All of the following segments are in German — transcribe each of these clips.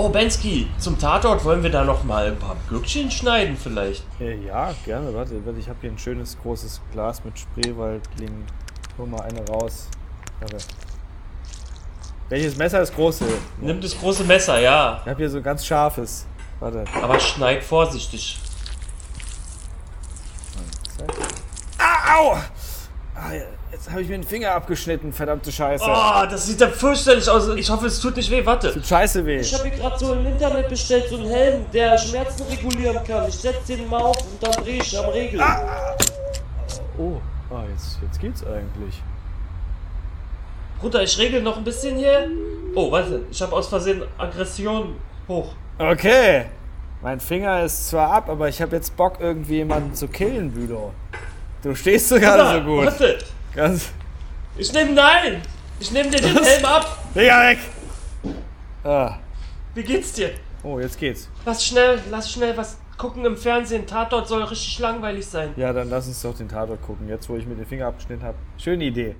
Oh, Bensky, zum Tatort wollen wir da noch mal ein paar Glückchen schneiden vielleicht. Äh, ja, gerne. Warte, warte ich habe hier ein schönes großes Glas mit Spreewaldling. Hol mal eine raus. Warte. Welches Messer ist große? Nimm das große Messer, ja. Ich habe hier so ganz scharfes. Warte. Aber schneid vorsichtig. Ah, au! Ah, jetzt habe ich mir den Finger abgeschnitten, verdammte Scheiße. Oh, das sieht ja fürchterlich aus. Ich hoffe, es tut nicht weh. Warte. Tut scheiße weh. Ich habe hier gerade so im Internet bestellt, so einen Helm, der Schmerzen regulieren kann. Ich setze den mal auf und dann drehe ich am Regel. Oh, ah, jetzt, jetzt geht's eigentlich. Bruder, ich regel noch ein bisschen hier. Oh, warte, ich habe aus Versehen Aggression hoch. Okay. Mein Finger ist zwar ab, aber ich habe jetzt Bock, irgendwie jemanden zu killen, Bülow. Du stehst so gerade so gut. Warte, Ganz. ich nehme nein. Ich nehme dir den Was? Helm ab. Finger weg! Ah. Wie geht's dir? Oh, jetzt geht's. Lass schnell, lass schnell was gucken im Fernsehen. Tatort soll richtig langweilig sein. Ja, dann lass uns doch den Tatort gucken, jetzt wo ich mir den Finger abgeschnitten habe. Schöne Idee.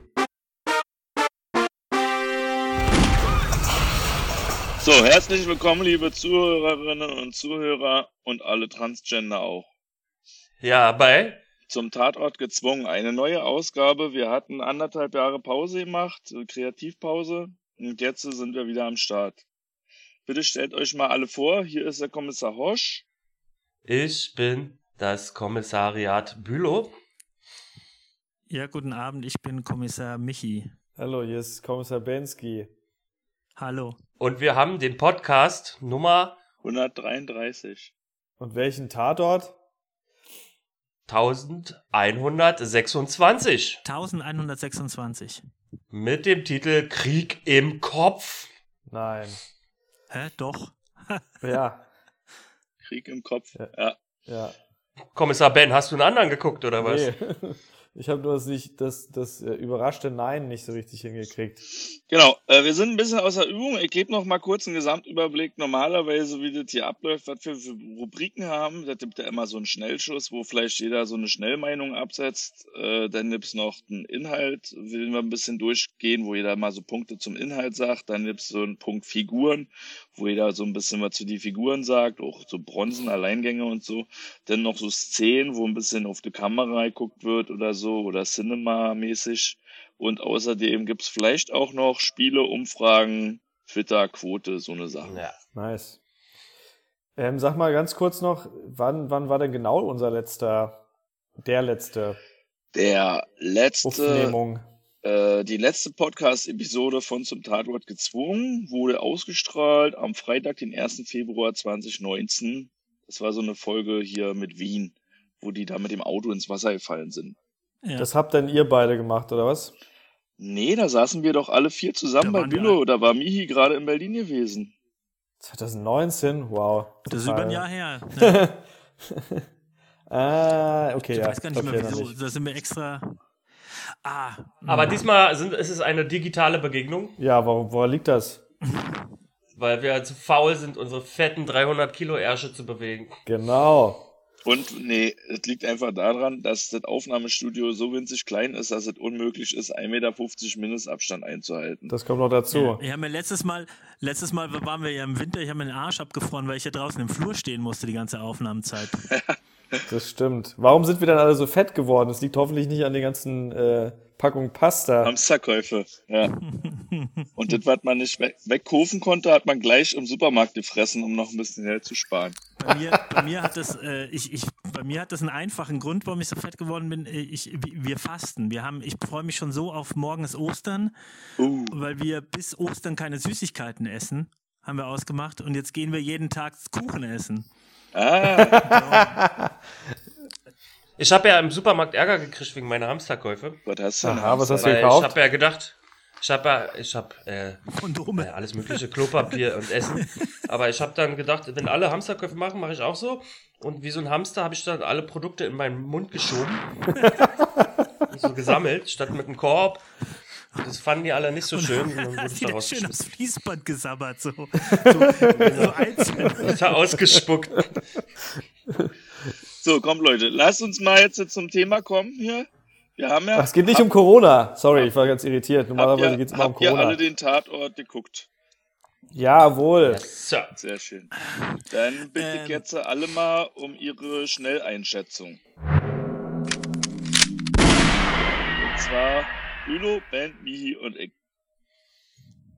So, herzlich willkommen, liebe Zuhörerinnen und Zuhörer und alle Transgender auch. Ja, bei? Zum Tatort gezwungen. Eine neue Ausgabe. Wir hatten anderthalb Jahre Pause gemacht, äh, Kreativpause. Und jetzt sind wir wieder am Start. Bitte stellt euch mal alle vor. Hier ist der Kommissar Hosch. Ich bin das Kommissariat Bülow. Ja, guten Abend, ich bin Kommissar Michi. Hallo, hier ist Kommissar Bensky. Hallo. Und wir haben den Podcast Nummer 133. Und welchen Tatort? 1126 1126. mit dem Titel Krieg im Kopf. Nein. Hä? Doch. Ja, Krieg im Kopf. Ja. Ja. Kommissar Ben, hast du einen anderen geguckt oder was? Nee. Ich habe nur das, nicht, das, das äh, überraschte Nein nicht so richtig hingekriegt. Genau, äh, wir sind ein bisschen außer Übung. Ich gebe noch mal kurz einen Gesamtüberblick. Normalerweise, wie das hier abläuft, was wir für Rubriken haben. Da gibt ja immer so einen Schnellschuss, wo vielleicht jeder so eine Schnellmeinung absetzt. Äh, dann gibt's noch einen Inhalt, will wir ein bisschen durchgehen, wo jeder mal so Punkte zum Inhalt sagt. Dann gibt's so einen Punkt Figuren, wo jeder so ein bisschen was zu die Figuren sagt, auch so Bronzen, Alleingänge und so. Dann noch so Szenen, wo ein bisschen auf die Kamera geguckt wird oder so oder Cinema-mäßig. Und außerdem gibt's vielleicht auch noch Spiele, Umfragen, Twitter, Quote, so eine Sache. Ja. Nice. Ähm, sag mal ganz kurz noch, wann, wann war denn genau unser letzter, der letzte Der letzte, Aufnehmung? Äh, die letzte Podcast-Episode von Zum Tatort gezwungen wurde ausgestrahlt am Freitag, den 1. Februar 2019. Das war so eine Folge hier mit Wien, wo die da mit dem Auto ins Wasser gefallen sind. Ja. Das habt dann ihr beide gemacht, oder was? Nee, da saßen wir doch alle vier zusammen Da bei Bülow. Da war Mihi gerade in Berlin gewesen. 2019? Wow. das ist über ein Jahr her. Ja. ah, okay, Ich ja. weiß gar nicht okay, mehr wieso. nicht. Da sind wir extra. Ah. Aber hm. diesmal sind, ist es eine digitale Begegnung, Ja, warum, woher liegt das? weil wir zu faul sind, unsere fetten 300 Kilo Ärsche zu bewegen. Genau. Und nee, es liegt einfach daran, dass das Aufnahmestudio so winzig klein ist, dass es unmöglich ist, 1,50 Meter Mindestabstand einzuhalten. Das kommt noch dazu. Ja, ich habe mir letztes Mal, letztes Mal waren wir ja im Winter, ich habe mir den Arsch abgefroren, weil ich ja draußen im Flur stehen musste die ganze Aufnahmezeit. Das stimmt. Warum sind wir dann alle so fett geworden? Das liegt hoffentlich nicht an den ganzen äh, Packungen Pasta. Hamsterkäufe, ja. Und das, was man nicht we wegkaufen konnte, hat man gleich im Supermarkt gefressen, um noch ein bisschen Geld zu sparen. Bei mir, bei mir hat das, äh, ich, ich, bei mir hat das einen einfachen Grund, warum ich so fett geworden bin. Äh, Ich, wir fasten. Wir haben, ich freue mich schon so auf morgens Ostern, Uh, weil wir bis Ostern keine Süßigkeiten essen, haben wir ausgemacht. Und jetzt gehen wir jeden Tag Kuchen essen. Ah, Ich habe ja im Supermarkt Ärger gekriegt wegen meiner Hamsterkäufe. was hast du denn? Aha, was hast du Weil ich gekauft? habe ja gedacht, ich habe ja, ich habe äh, Kondome. Ja, alles mögliche, Klopapier und Essen. Aber ich habe dann gedacht, wenn alle Hamsterköpfe machen, mache ich auch so. Und wie so ein Hamster habe ich dann alle Produkte in meinen Mund geschoben. und so gesammelt, statt mit einem Korb. Das fanden die alle nicht so schön. Und dann ich du da schön aufs Fließband gesabbert, so, so, so einzeln. Da ausgespuckt. So, komm Leute, lasst uns mal jetzt zum Thema kommen hier. Wir haben ja. Ach, es geht nicht um Corona. Sorry, ich war ganz irritiert. Normalerweise geht es immer um habt ihr Corona. alle den Tatort geguckt? Jawohl. So. Sehr schön. Dann bitte Ähm. ich jetzt alle mal um ihre Schnelleinschätzung. Und zwar Bülow, Ben, Mihi und ich.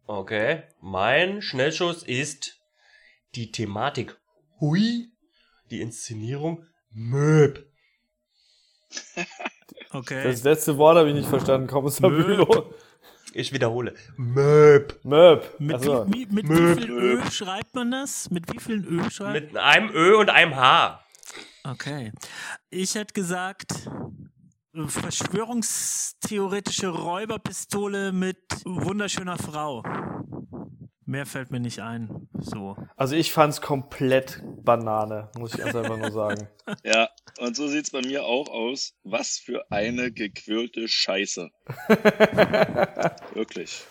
Okay. Mein Schnellschuss ist die Thematik Hui, die Inszenierung Möb. Okay. Das letzte Wort habe ich nicht verstanden, Kommissar Möb. Bülow. Ich wiederhole. Möb. Möb. mit Achso. wie, mit Möb. wie viel Ö schreibt man das? Mit wie vielen Ö schreibt Mit einem Ö und einem H. Okay. Ich hätte gesagt, verschwörungstheoretische Räuberpistole mit wunderschöner Frau. Mehr fällt mir nicht ein. So. Also ich fand's komplett Banane, muss ich ganz einfach nur sagen. Ja, und so sieht's bei mir auch aus. Was für eine gequirlte Scheiße. Wirklich.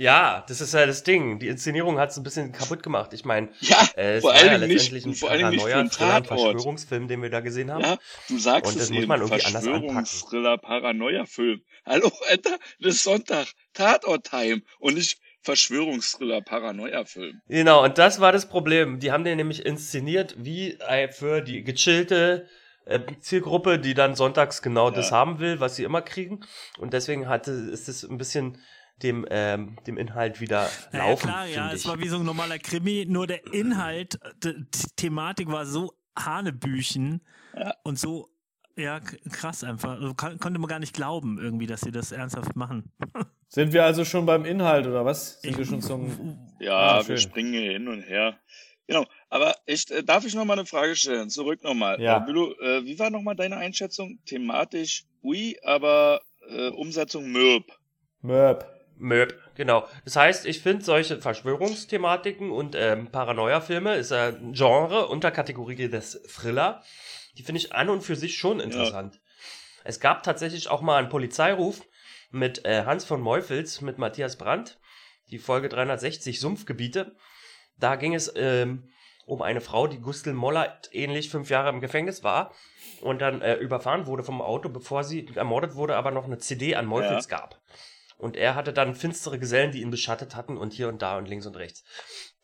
Ja, das ist ja das Ding. Die Inszenierung hat es ein bisschen kaputt gemacht. Ich meine, Ja, äh, es vor war ja nicht, letztendlich ein vor allem nicht für einen Paranoia-Thriller, ein Tatort. Verschwörungsfilm, den wir da gesehen haben. Ja, du sagst Und das es muss man irgendwie anders anpacken. Paranoia-Film. Hallo, Alter, das ist Sonntag, Tatort-Time und nicht Verschwörungsthriller, Paranoia-Film. Genau, und das war das Problem. Die haben den nämlich inszeniert wie äh, für die gechillte äh, Zielgruppe, die dann sonntags genau das Ja. haben will, was sie immer kriegen. Und deswegen hatte, ist es ein bisschen dem, ähm, dem Inhalt wieder Ja, ja, laufen, klar, ja, finde es ich. war wie so ein normaler Krimi, nur der Inhalt, die die Thematik war so Hanebüchen Ja. und so, ja, krass einfach. Also, kon konnte man gar nicht glauben, irgendwie, dass sie das ernsthaft machen. Sind wir also schon beim Inhalt oder was? Sind wir schon zum. Ja, Ah, wir springen hier hin und her. Genau, aber ich, äh, darf ich noch mal eine Frage stellen? Zurück nochmal. Ja. Äh, Bülow, äh, wie war nochmal deine Einschätzung? Thematisch, ui, aber äh, Umsetzung Mürb. Möb. Möb, genau. Das heißt, ich finde solche Verschwörungsthematiken und ähm, Paranoia-Filme ist ja ein Genre, Unterkategorie des Thriller. Die finde ich an und für sich schon interessant. Es gab tatsächlich auch mal einen Polizeiruf mit äh, Hans von Meufels, mit Matthias Brandt, die Folge 360 Sumpfgebiete. Da ging es ähm, um eine Frau, die Gustel Mollert ähnlich fünf Jahre im Gefängnis war und dann äh, überfahren wurde vom Auto, bevor sie ermordet wurde, aber noch eine CD an Meufels gab. Und er hatte dann finstere Gesellen, die ihn beschattet hatten und hier und da und links und rechts.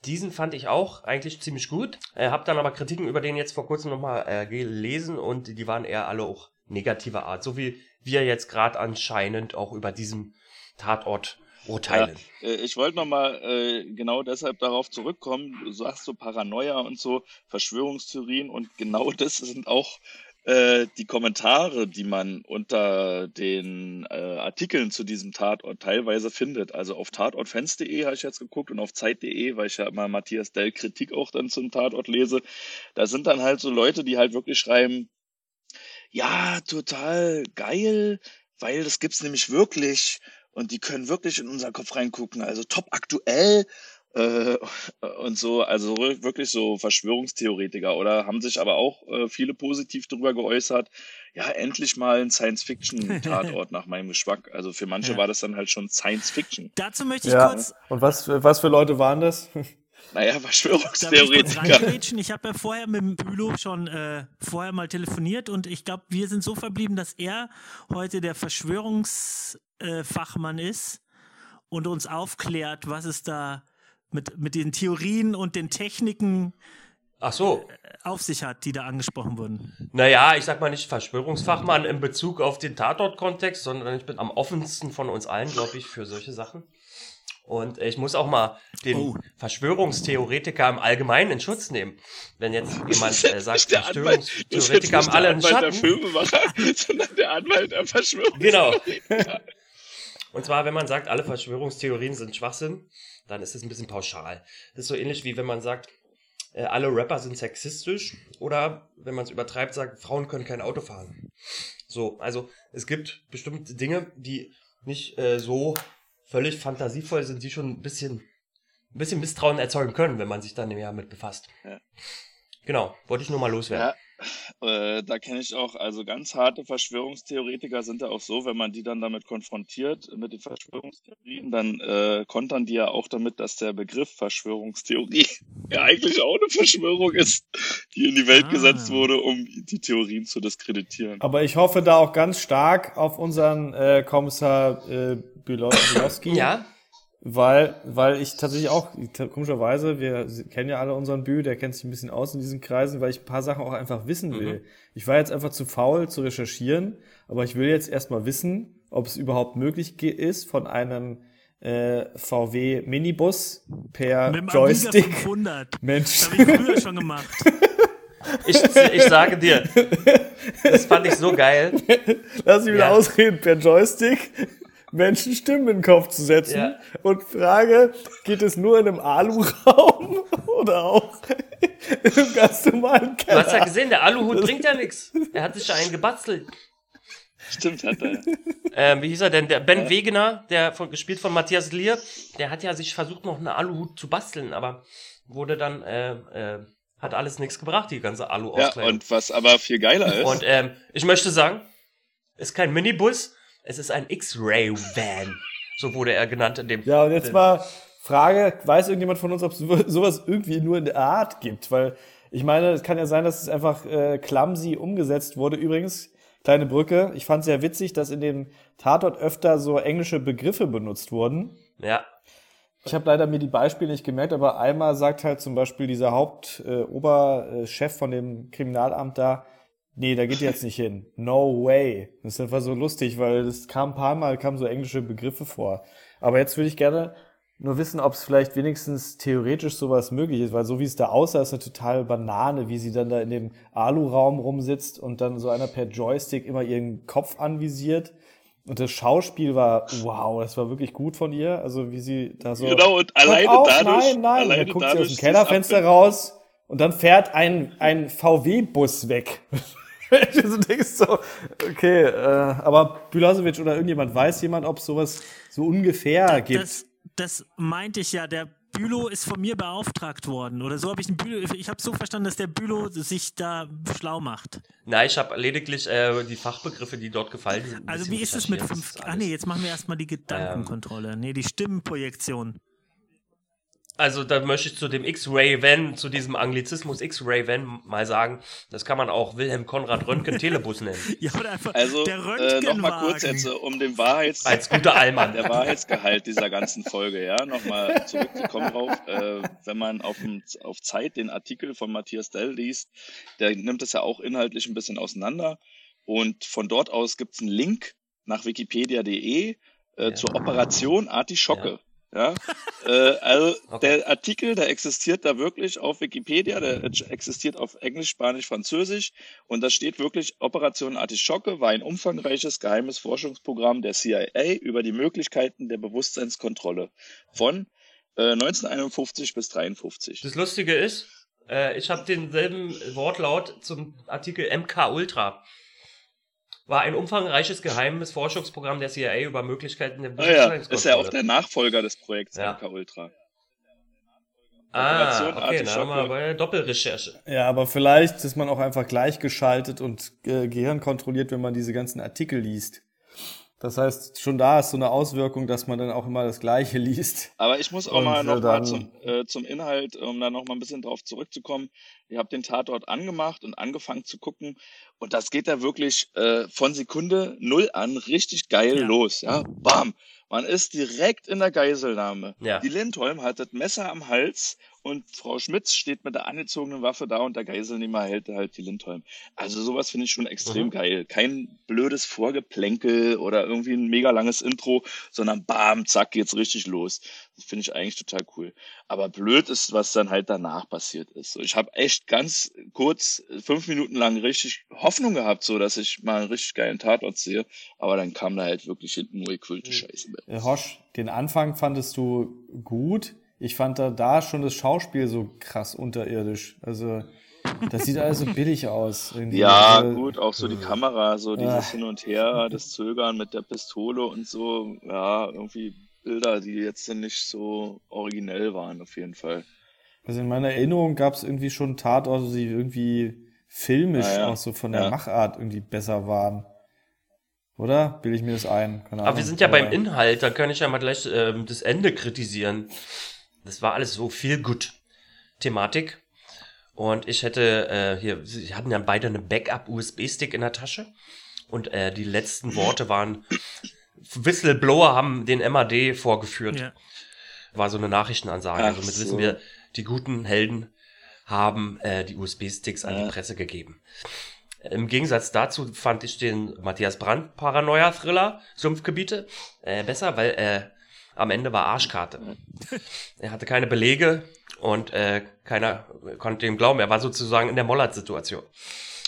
Diesen fand ich auch eigentlich ziemlich gut. Äh, hab dann aber Kritiken über den jetzt vor kurzem nochmal äh, gelesen und die waren eher alle auch negativer Art. So wie wir jetzt gerade anscheinend auch über diesen Tatort urteilen. Äh, ich wollte nochmal äh, genau deshalb darauf zurückkommen. Du sagst so Paranoia und so, Verschwörungstheorien und genau das sind auch äh, die Kommentare, die man unter den äh, Artikeln zu diesem Tatort teilweise findet. Also auf tatortfans.de habe ich jetzt geguckt und auf zeit.de, weil ich ja immer Matthias Dell Kritik auch dann zum Tatort lese. Da sind dann halt so Leute, die halt wirklich schreiben, ja, total geil, weil das gibt's nämlich wirklich und die können wirklich in unseren Kopf reingucken. Also top aktuell äh, und so, also wirklich so Verschwörungstheoretiker oder haben sich aber auch äh, viele positiv darüber geäußert. Ja, endlich mal ein Science-Fiction-Tatort nach meinem Geschmack. Also für manche Ja. war das dann halt schon Science-Fiction. Dazu möchte ich Ja. kurz, Und was, was für Leute waren das? Naja, ich Verschwörungstheoretiker. reingrätschen. Ich habe ja vorher mit dem Bülow schon äh, vorher mal telefoniert und ich glaube, wir sind so verblieben, dass er heute der Verschwörungsfachmann ist und uns aufklärt, was es da mit, mit den Theorien und den Techniken Ach so. auf sich hat, die da angesprochen wurden. Naja, ich sag mal nicht Verschwörungsfachmann in Bezug auf den Tatort-Kontext, sondern ich bin am offensten von uns allen, glaube ich, für solche Sachen. Und äh, ich muss auch mal den Oh. Verschwörungstheoretiker im Allgemeinen in Schutz nehmen. Wenn jetzt jemand äh, sagt, der Verschwörungstheoretiker haben nicht alle der einen Anwalt der Schatten. Filmemacher, sondern der Anwalt der Verschwörung. Genau. Und zwar, wenn man sagt, alle Verschwörungstheorien sind Schwachsinn, dann ist es ein bisschen pauschal. Das ist so ähnlich wie wenn man sagt, äh, alle Rapper sind sexistisch oder wenn man es übertreibt, sagt, Frauen können kein Auto fahren. So, also es gibt bestimmte Dinge, die nicht äh, so völlig fantasievoll sind, die schon ein bisschen, ein bisschen Misstrauen erzeugen können, wenn man sich dann mehr mit befasst. Ja. Genau, wollte ich nur mal loswerden. Ja, äh, da kenne ich auch, also ganz harte Verschwörungstheoretiker sind ja auch so, wenn man die dann damit konfrontiert, mit den Verschwörungstheorien, dann äh, kontern die ja auch damit, dass der Begriff Verschwörungstheorie ja eigentlich auch eine Verschwörung ist, die in die Welt Ah. gesetzt wurde, um die Theorien zu diskreditieren. Aber ich hoffe da auch ganz stark auf unseren äh, Kommissar äh, Bilo- Bilowski. Ja, weil, weil ich tatsächlich auch, komischerweise, wir kennen ja alle unseren Bü, der kennt sich ein bisschen aus in diesen Kreisen, weil ich ein paar Sachen auch einfach wissen will. Mhm. Ich war jetzt einfach zu faul zu recherchieren, aber ich will jetzt erstmal wissen, ob es überhaupt möglich ist, von einem äh, VW Minibus per Mit Joystick 500. Mensch. Das habe ich früher schon gemacht. Ich, ich sage dir, das fand ich so geil. Lass mich wieder Ja. ausreden, per Joystick Menschen Stimmen in den Kopf zu setzen. Ja. Und Frage, geht es nur in einem Aluraum oder auch in einem ganz normalen Du hast ja Keller? gesehen, der Aluhut bringt ja nichts. Er hat sich ja einen gebastelt. Stimmt, hat er. Ähm, wie hieß er denn? Der Ben Wegener, der von, gespielt von Matthias Lier, der hat ja sich versucht, noch einen Aluhut zu basteln, aber wurde dann, äh, äh, hat alles nichts gebracht, die ganze Ja, Alu-Auskleidung. und was aber viel geiler ist, Und ähm, ich möchte sagen, es ist kein Minibus, es ist ein X-Ray-Van. So wurde er genannt in dem Ja, und jetzt mal Frage, weiß irgendjemand von uns, ob es so- sowas irgendwie nur in der Art gibt? Weil ich meine, es kann ja sein, dass es einfach äh, clumsy umgesetzt wurde. Übrigens, kleine Brücke, ich fand sehr witzig, dass in dem Tatort öfter so englische Begriffe benutzt wurden. Ja, Ich habe leider mir die Beispiele nicht gemerkt, aber einmal sagt halt zum Beispiel dieser Hauptoberchef äh, Oberchef von dem Kriminalamt da, nee, da geht jetzt nicht hin. No way. Das ist einfach so lustig, weil das kam ein paar Mal, kamen so englische Begriffe vor. Aber jetzt würde ich gerne nur wissen, ob es vielleicht wenigstens theoretisch sowas möglich ist, weil so wie es da aussah, ist eine total Banane, wie sie dann da in dem Aluraum rumsitzt und dann so einer per Joystick immer ihren Kopf anvisiert. Und das Schauspiel war, wow, das war wirklich gut von ihr. Also wie sie da so. genau, und alleine auf, dadurch, Nein, nein. alleine dann guckt sie aus dem Kellerfenster raus und dann fährt ein, ein VW-Bus weg. du denkst so, okay, äh, aber Bülausevic oder irgendjemand, weiß jemand, ob es sowas so ungefähr gibt? Das, das meinte ich ja, der Bülow ist von mir beauftragt worden. Oder so habe ich den Bülow, ich habe so verstanden, dass der Bülow sich da schlau macht. nein, ich habe lediglich äh, die Fachbegriffe, die dort gefallen sind. Also wie ist es mit recherchiert. fünf? Das ist Ah alles- nee, jetzt machen wir erstmal die Gedankenkontrolle. nee, die Stimmenprojektion. Also da möchte ich zu dem X-Ray-Van, zu diesem Anglizismus X-Ray-Van mal sagen, das kann man auch Wilhelm Konrad Röntgen Telebus nennen. Ja, oder einfach Also, der äh, Röntgenwagen. nochmal kurz jetzt, äh, um den Wahrheits Als guter Allmann. der Wahrheitsgehalt dieser ganzen Folge, ja, nochmal zurückzukommen drauf. Äh, wenn man auf, dem, auf Zeit den Artikel von Matthias Dell liest, der nimmt es ja auch inhaltlich ein bisschen auseinander. Und von dort aus gibt's einen Link nach wikipedia.de äh, Ja. zur Operation Artischocke. Ja, äh, also Okay. der Artikel, der existiert da wirklich auf Wikipedia, der existiert auf Englisch, Spanisch, Französisch und da steht wirklich, Operation Artischocke war ein umfangreiches geheimes Forschungsprogramm der CIA über die Möglichkeiten der Bewusstseinskontrolle von äh, 1951 bis 53. Das Lustige ist, äh, ich habe denselben Wortlaut zum Artikel MK Ultra. War ein umfangreiches geheimes Forschungsprogramm der CIA über Möglichkeiten der Ah ja, ist ja auch der Nachfolger des Projekts Ja. MK Ultra. Ah, Operation okay, dann haben wir bei Doppelrecherche. Ja, aber vielleicht ist man auch einfach gleichgeschaltet und äh, Gehirn kontrolliert, wenn man diese ganzen Artikel liest. Das heißt, schon da ist so eine Auswirkung, dass man dann auch immer das Gleiche liest. Aber ich muss auch Und, mal äh, noch mal zum, äh, zum Inhalt, um da noch mal ein bisschen drauf zurückzukommen. Ich habe den Tatort angemacht und angefangen zu gucken und das geht da wirklich äh, von Sekunde null an richtig geil Ja. los. Ja, bam. Man ist direkt in der Geiselnahme. Ja. Die Lindholm hat das Messer am Hals und Frau Schmitz steht mit der angezogenen Waffe da und der Geiselnehmer hält halt die Lindholm. Also sowas finde ich schon extrem Mhm. geil. Kein blödes Vorgeplänkel oder irgendwie ein mega langes Intro, sondern bam, zack, geht's richtig los. Das finde ich eigentlich total cool. Aber blöd ist, was dann halt danach passiert ist. Ich habe echt ganz kurz, fünf Minuten lang richtig Hoffnung gehabt, so dass ich mal einen richtig geilen Tatort sehe. Aber dann kam da halt wirklich hinten nur gequillte Scheiße. mit. Äh, Hosch, den Anfang fandest du gut. Ich fand da, da schon das Schauspiel so krass unterirdisch. Also, das sieht alles so billig aus. Irgendwie. Ja, Also, gut, auch so die Kamera, so dieses Ah. Hin und Her, das Zögern mit der Pistole und so. Ja, irgendwie Bilder, die jetzt nicht so originell waren, auf jeden Fall. Also in meiner Erinnerung gab es irgendwie schon Tatorte, die irgendwie filmisch Ah, ja. auch so von der Ja. Machart irgendwie besser waren. Oder? Bilde ich mir das ein? Keine Aber wir sind ja beim Inhalt, da kann ich ja mal gleich ähm, das Ende kritisieren. Das war alles so viel gut Thematik. Und ich hätte äh, hier, sie hatten ja beide eine Backup-USB-Stick in der Tasche. Und äh, die letzten Worte waren, Whistleblower haben den MAD vorgeführt. Ja. war so eine Nachrichtenansage. Ach also mit so. wissen wir, die guten Helden haben äh, die USB-Sticks an Ja. die Presse gegeben. Im Gegensatz dazu fand ich den Matthias Brandt Paranoia-Thriller Sumpfgebiete äh, besser, weil äh, am Ende war Arschkarte. er hatte keine Belege und äh, keiner konnte ihm glauben. Er war sozusagen in der Mollert-Situation.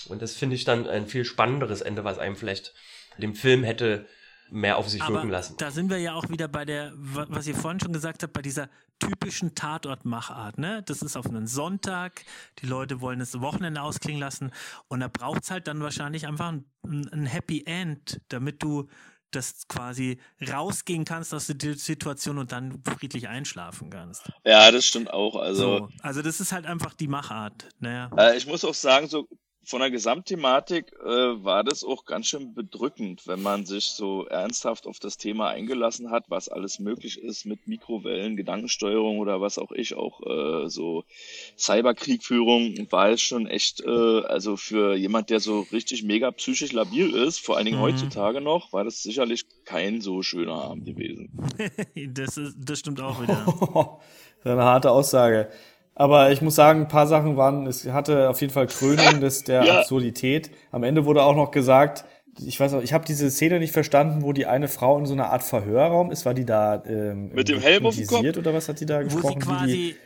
Und das finde ich dann ein viel spannenderes Ende, was einem vielleicht dem Film hätte mehr auf sich Aber wirken lassen. da sind wir ja auch wieder bei der, wa- was ihr vorhin schon gesagt habt, bei dieser typischen Tatortmachart. Ne? Das ist auf einen Sonntag, die Leute wollen das Wochenende ausklingen lassen und da braucht es halt dann wahrscheinlich einfach ein, ein Happy End, damit du das quasi rausgehen kannst aus der Situation und dann friedlich einschlafen kannst. Ja, das stimmt auch. Also, So. Also das ist halt einfach die Machart. Naja. Äh, ich muss auch sagen, so von der Gesamtthematik äh, war das auch ganz schön bedrückend, wenn man sich so ernsthaft auf das Thema eingelassen hat, was alles möglich ist mit Mikrowellen, Gedankensteuerung oder was auch ich, auch äh, so Cyberkriegführung, war es schon echt, äh, also für jemand, der so richtig mega psychisch labil ist, vor allen Dingen Mhm. heutzutage noch, war das sicherlich kein so schöner Abend gewesen. das, ist, das stimmt auch wieder. das ist eine harte Aussage. Aber ich muss sagen, ein paar Sachen waren, es hatte auf jeden Fall Krönung des, der Ja. Absurdität. Am Ende wurde auch noch gesagt, ich weiß auch, ich habe diese Szene nicht verstanden, wo die eine Frau in so einer Art Verhörraum ist. War die da ähm, Mit dem Helm auf dem Kopf? oder was hat die da Wo sie gesprochen? die, die, quasi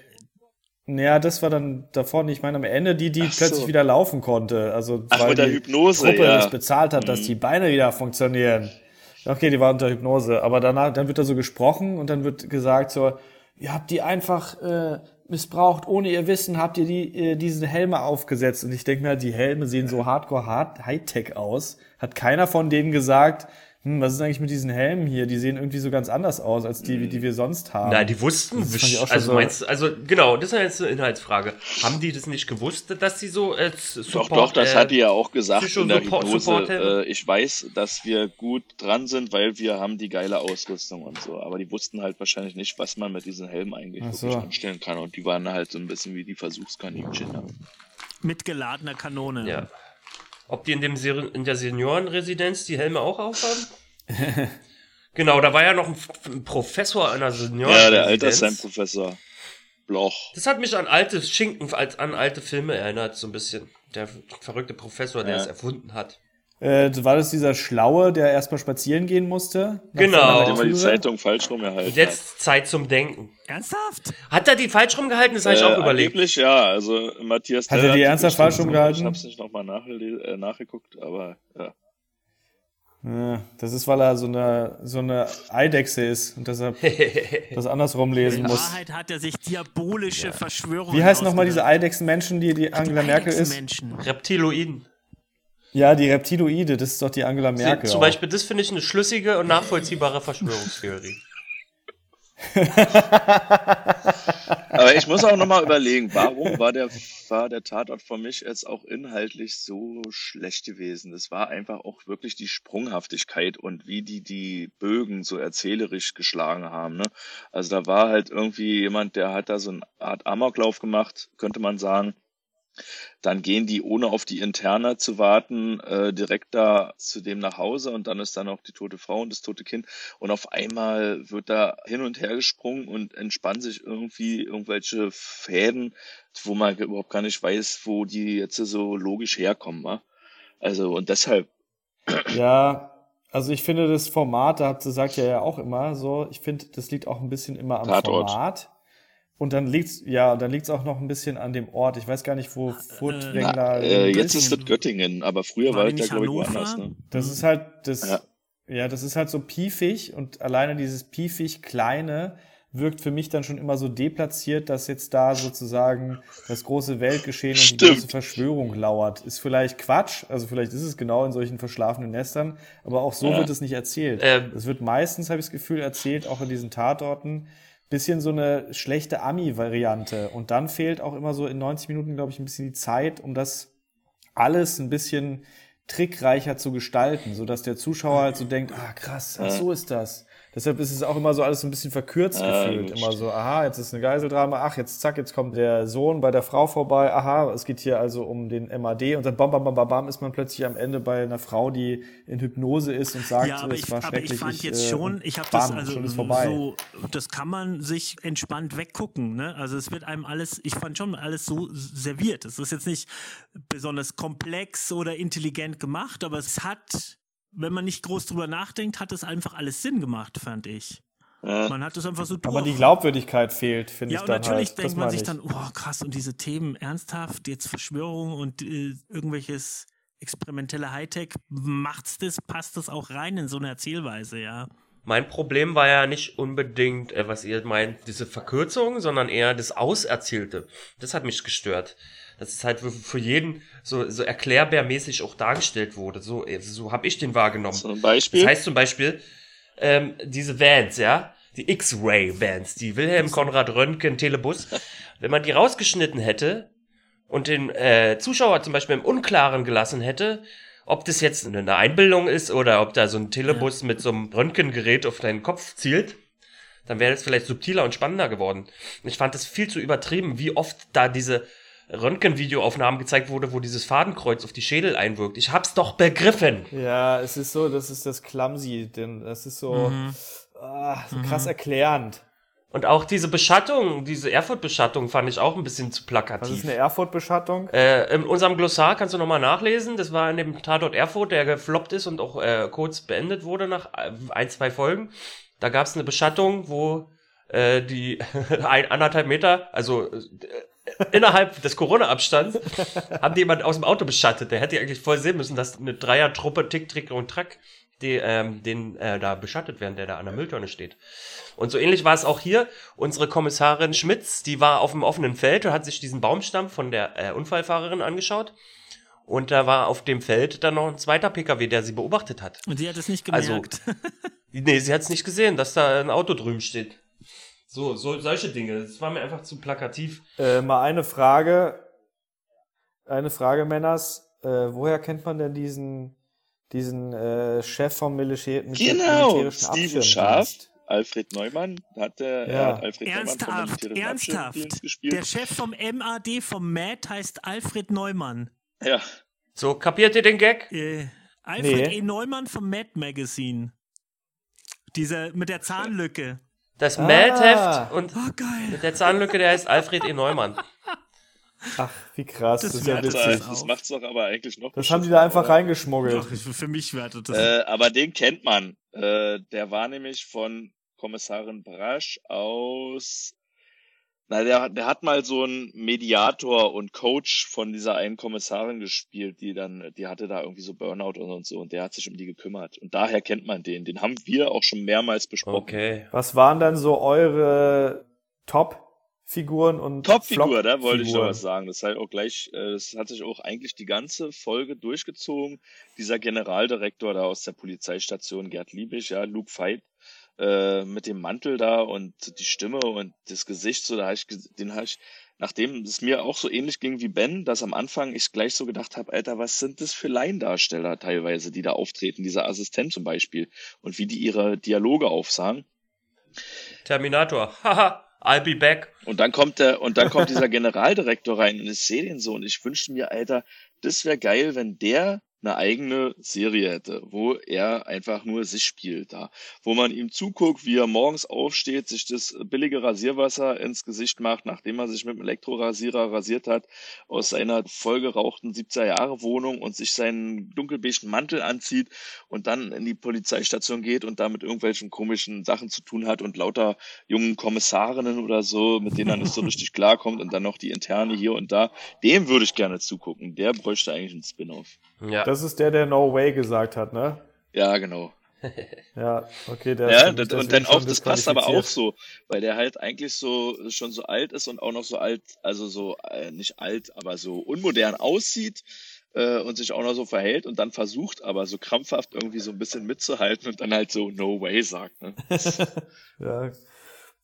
naja, das war dann davor nicht. Ich meine, am Ende die, die Ach so. plötzlich wieder laufen konnte. Also Ach, weil mit der die Hypnose, Gruppe ja. das bezahlt hat, dass Mhm. die Beine wieder funktionieren. Okay, die war unter Hypnose, aber danach, dann wird da so gesprochen und dann wird gesagt so, ihr habt die einfach äh, missbraucht, ohne ihr Wissen habt ihr die äh, diese Helme aufgesetzt und ich denke mir, halt, die Helme sehen so hardcore hard Hightech aus. Hat keiner von denen gesagt, hm, was ist eigentlich mit diesen Helmen hier? Die sehen irgendwie so ganz anders aus als die, die wir sonst haben. Na, die wussten, also so- meinst also genau, das ist jetzt eine Inhaltsfrage. Haben die das nicht gewusst, dass sie so äh, Doch, Support, doch, das äh, hat die ja auch gesagt Psycho- in der Support- Hypnose. Support-Hilfe? Äh, ich weiß, dass wir gut dran sind, weil wir haben die geile Ausrüstung und so. Aber die wussten halt wahrscheinlich nicht, was man mit diesen Helmen eigentlich Ach so. wirklich anstellen kann. Und die waren halt so ein bisschen wie die Versuchskaninchen. Ja. mit geladener Kanone. Ja. Ob die in, dem Seri in der Seniorenresidenz die Helme auch aufhaben? genau, da war ja noch ein, ein Professor einer Ja, Seniorenresidenz. der Altersheim-Professor Bloch. Das hat mich an alte Schinken, als an alte Filme erinnert, so ein bisschen. Der verrückte Professor, der Ja. es erfunden hat. Äh, war das dieser Schlaue, der erstmal spazieren gehen musste? Genau. Der immer die? Zeitung falsch rum erhalten Und jetzt Zeit zum Denken. Ernsthaft? Hat er die falsch rumgehalten? Das habe ich Äh, auch überlegt. Angeblich ja, also Matthias Hat er die die ernsthaft falsch rumgehalten? Ich hab's nicht nochmal äh, nachgeguckt, aber ja. Ja, das ist, weil er so eine, so eine Eidechse ist und deshalb das andersrum lesen In muss. Wahrheit hat er sich diabolische Verschwörungen Wie heißen nochmal diese. Eidechsenmenschen, die die Angela Merkel ist? Reptiloiden. Ja, die Reptiloide, das ist doch die Angela Merkel. Zum auch. Beispiel, das finde ich eine schlüssige und nachvollziehbare Verschwörungstheorie. Aber ich muss auch nochmal überlegen, warum war der, war der Tatort für mich jetzt auch inhaltlich so schlecht gewesen? Das war einfach auch wirklich die Sprunghaftigkeit und wie die die Bögen so erzählerisch geschlagen haben. Ne? Also da war halt irgendwie jemand, der hat da so eine Art Amoklauf gemacht, könnte man sagen. Dann gehen die, ohne auf die Interna zu warten, äh, direkt da zu dem nach Hause und dann ist da noch die tote Frau und das tote Kind. Und auf einmal wird da hin und her gesprungen und entspannen sich irgendwie irgendwelche Fäden, wo man überhaupt gar nicht weiß, wo die jetzt so logisch herkommen. wa? Also und deshalb, Ja, also ich finde das Format, da habt ihr sagt ja ja auch immer so, ich finde, das liegt auch ein bisschen immer am Tatort. Format. Und dann liegt's, ja, dann liegt's auch noch ein bisschen an dem Ort. Ich weiß gar nicht, wo Furtwängler äh, ist. jetzt ist das Göttingen, aber früher War war das ja, nicht glaube ich, woanders. Ne? Das ist halt das, ja. Ja. das ist halt so piefig und alleine dieses piefig kleine wirkt für mich dann schon immer so deplatziert, dass jetzt da sozusagen das große Weltgeschehen und die große Verschwörung lauert. Ist vielleicht Quatsch, also vielleicht ist es genau in solchen verschlafenen Nestern, aber auch so Ja. wird es nicht erzählt. Ähm. Es wird meistens, habe ich das Gefühl, erzählt, auch in diesen Tatorten, bisschen so eine schlechte Ami-Variante. Und dann fehlt auch immer so in 90 Minuten, glaube ich, ein bisschen die Zeit, um das alles ein bisschen trickreicher zu gestalten, so dass der Zuschauer halt so denkt, ah krass, ach, so ist das. Deshalb ist es auch immer so alles so ein bisschen verkürzt Ah, gefühlt. Immer so, aha, jetzt ist eine Geiseldrama, ach, jetzt zack, jetzt kommt der Sohn bei der Frau vorbei, aha, es geht hier also um den MAD und dann bam, bam, bam, bam, bam, ist man plötzlich am Ende bei einer Frau, die in Hypnose ist und sagt, ja, aber es ich, war aber schrecklich. ich fand jetzt äh, schon, ich habe das also schon ist vorbei. so, das kann man sich entspannt weggucken. Ne? Also es wird einem alles, ich fand schon alles so serviert. Es ist jetzt nicht besonders komplex oder intelligent gemacht, aber es hat, wenn man nicht groß drüber nachdenkt, hat es einfach alles Sinn gemacht, fand ich. Ja. Man hat es einfach so Aber durch. die Glaubwürdigkeit fehlt, finde Ja, ich und dann natürlich halt. denkt Das man sich ich. dann, oh krass, und diese Themen ernsthaft, jetzt Verschwörung und äh, irgendwelches experimentelle Hightech, macht's das, passt das auch rein in so eine Erzählweise, ja. Mein Problem war ja nicht unbedingt, äh, was ihr meint, diese Verkürzung, sondern eher das Auserzählte. Das hat mich gestört. Dass es halt für, für jeden so, so erklärbärmäßig auch dargestellt wurde. So, äh, so habe ich den wahrgenommen. Zum Beispiel. Das heißt zum Beispiel, ähm, diese Vans, ja, die X-Ray-Vans, die Wilhelm Konrad Röntgen Telebus, wenn man die rausgeschnitten hätte und den äh, Zuschauer zum Beispiel im Unklaren gelassen hätte, ob das jetzt eine Einbildung ist oder ob da so ein Telebus mit so einem Röntgengerät auf deinen Kopf zielt, dann wäre das vielleicht subtiler und spannender geworden. Ich fand es viel zu übertrieben, wie oft da diese Röntgenvideoaufnahmen gezeigt wurde, wo dieses Fadenkreuz auf die Schädel einwirkt. Ich hab's doch begriffen. Ja, es ist so, das ist das Clumsy, denn das ist so, Mhm. ah, so krass erklärend. Und auch diese Beschattung, diese Erfurt-Beschattung fand ich auch ein bisschen zu Was plakativ. ist eine Erfurt-Beschattung? Äh, in unserem Glossar kannst du nochmal nachlesen. Das war in dem Tatort Erfurt, der gefloppt ist und auch äh, kurz beendet wurde nach äh, ein, zwei Folgen. Da gab es eine Beschattung, wo äh, die ein, anderthalb Meter, also äh, innerhalb des Corona-Abstands, haben die jemand aus dem Auto beschattet. Der hätte eigentlich voll sehen müssen, dass eine Dreier-Truppe Tick, Trick und Track die, ähm, den äh, da beschattet werden, der da an der Mülltonne steht. Und so ähnlich war es auch hier. Unsere Kommissarin Schmitz, die war auf dem offenen Feld und hat sich diesen Baumstamm von der äh, Unfallfahrerin angeschaut. Und da war auf dem Feld dann noch ein zweiter PKW, der sie beobachtet hat. Und sie hat es nicht Also- gemerkt. Nee, sie hat es nicht gesehen, dass da ein Auto drüben steht. So, so solche Dinge. Das war mir einfach zu plakativ. Äh, mal eine Frage, eine Frage, Männers. Äh, woher kennt man denn diesen, diesen äh, Chef vom Militär Genau, militärischen Steven Schaaf. Abschirmdienst? Alfred Neumann hat der Ja. hat Alfred Neumann vom ernsthaft, militärischen ernsthaft. Gespielt. Der Chef vom MAD, vom MAD, heißt Alfred Neumann. ja, So, kapiert ihr den Gag? Äh, Alfred Nee. E. Neumann vom Mad Magazine. Dieser mit der Zahnlücke. Das Ah. Mad-Heft und Oh, der Zahnlücke, der heißt Alfred E. Neumann. Ach, wie krass, das, Das ist ja witzig. das das macht's doch aber eigentlich noch Das haben die da einfach beschissener, reingeschmuggelt. Ach, für mich wertet das. Äh, aber den kennt man. Äh, der war nämlich von Kommissarin Brasch aus. Na, der, der hat mal so einen Mediator und Coach von dieser einen Kommissarin gespielt, die dann, die hatte da irgendwie so Burnout und so und der hat sich um die gekümmert. Und daher kennt man den. Den haben wir auch schon mehrmals besprochen. Okay. Was waren dann so eure Top-Figuren und Topfigur, da wollte ich noch was sagen. Das halt auch gleich, äh, das hat sich auch eigentlich die ganze Folge durchgezogen. Dieser Generaldirektor da aus der Polizeistation, Gerd Liebig, ja, Luke Veit, äh, mit dem Mantel da und die Stimme und das Gesicht, so, da hab ich, den habe ich, nachdem es mir auch so ähnlich ging wie Ben, dass am Anfang ich gleich so gedacht habe, Alter, was sind das für Laiendarsteller teilweise, die da auftreten, dieser Assistent zum Beispiel, und wie die ihre Dialoge aufsagen. Terminator. Haha, I'll be back. Und dann kommt der, und dann kommt dieser Generaldirektor rein und ich sehe den so und ich wünschte mir, Alter, das wäre geil, wenn der eine eigene Serie hätte, wo er einfach nur sich spielt da, wo man ihm zuguckt, wie er morgens aufsteht, sich das billige Rasierwasser ins Gesicht macht, nachdem er sich mit dem Elektrorasierer rasiert hat, aus seiner vollgerauchten 70er Jahre Wohnung und sich seinen dunkelbeigen Mantel anzieht und dann in die Polizeistation geht und da mit irgendwelchen komischen Sachen zu tun hat und lauter jungen Kommissarinnen oder so, mit denen er nicht so richtig klarkommt und dann noch die interne hier und da. Dem würde ich gerne zugucken. Der bräuchte eigentlich einen Spin-off. Ja. Das ist der, der No Way gesagt hat, ne? Ja, genau. Ja, okay, der Ja, ist das, und dann auch, das passt aber auch so, weil der halt eigentlich so schon so alt ist und auch noch so alt, also so äh, nicht alt, aber so unmodern aussieht äh, und sich auch noch so verhält und dann versucht aber so krampfhaft irgendwie so ein bisschen mitzuhalten und dann halt so No way sagt. Ne? Ja.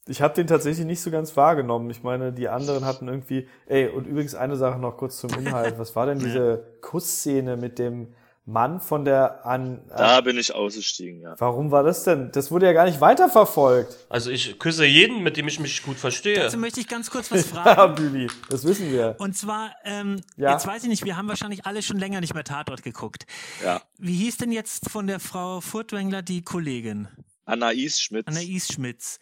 Ich habe den tatsächlich nicht so ganz wahrgenommen. Ich meine, die anderen hatten irgendwie. Ey, und übrigens eine Sache noch kurz zum Inhalt. Was war denn diese Kussszene mit dem Mann von der an. Da bin ich ausgestiegen, ja. Warum war das denn? Das wurde ja gar nicht weiterverfolgt. Also ich küsse jeden, mit dem ich mich gut verstehe. Dazu möchte ich ganz kurz was Ja, fragen. Büli, das wissen wir. Und zwar, ähm, Ja. jetzt weiß ich nicht, wir haben wahrscheinlich alle schon länger nicht mehr Tatort geguckt. Ja. Wie hieß denn jetzt von der Frau Furtwängler die Kollegin? Anais Schmidt. Anais Schmitz.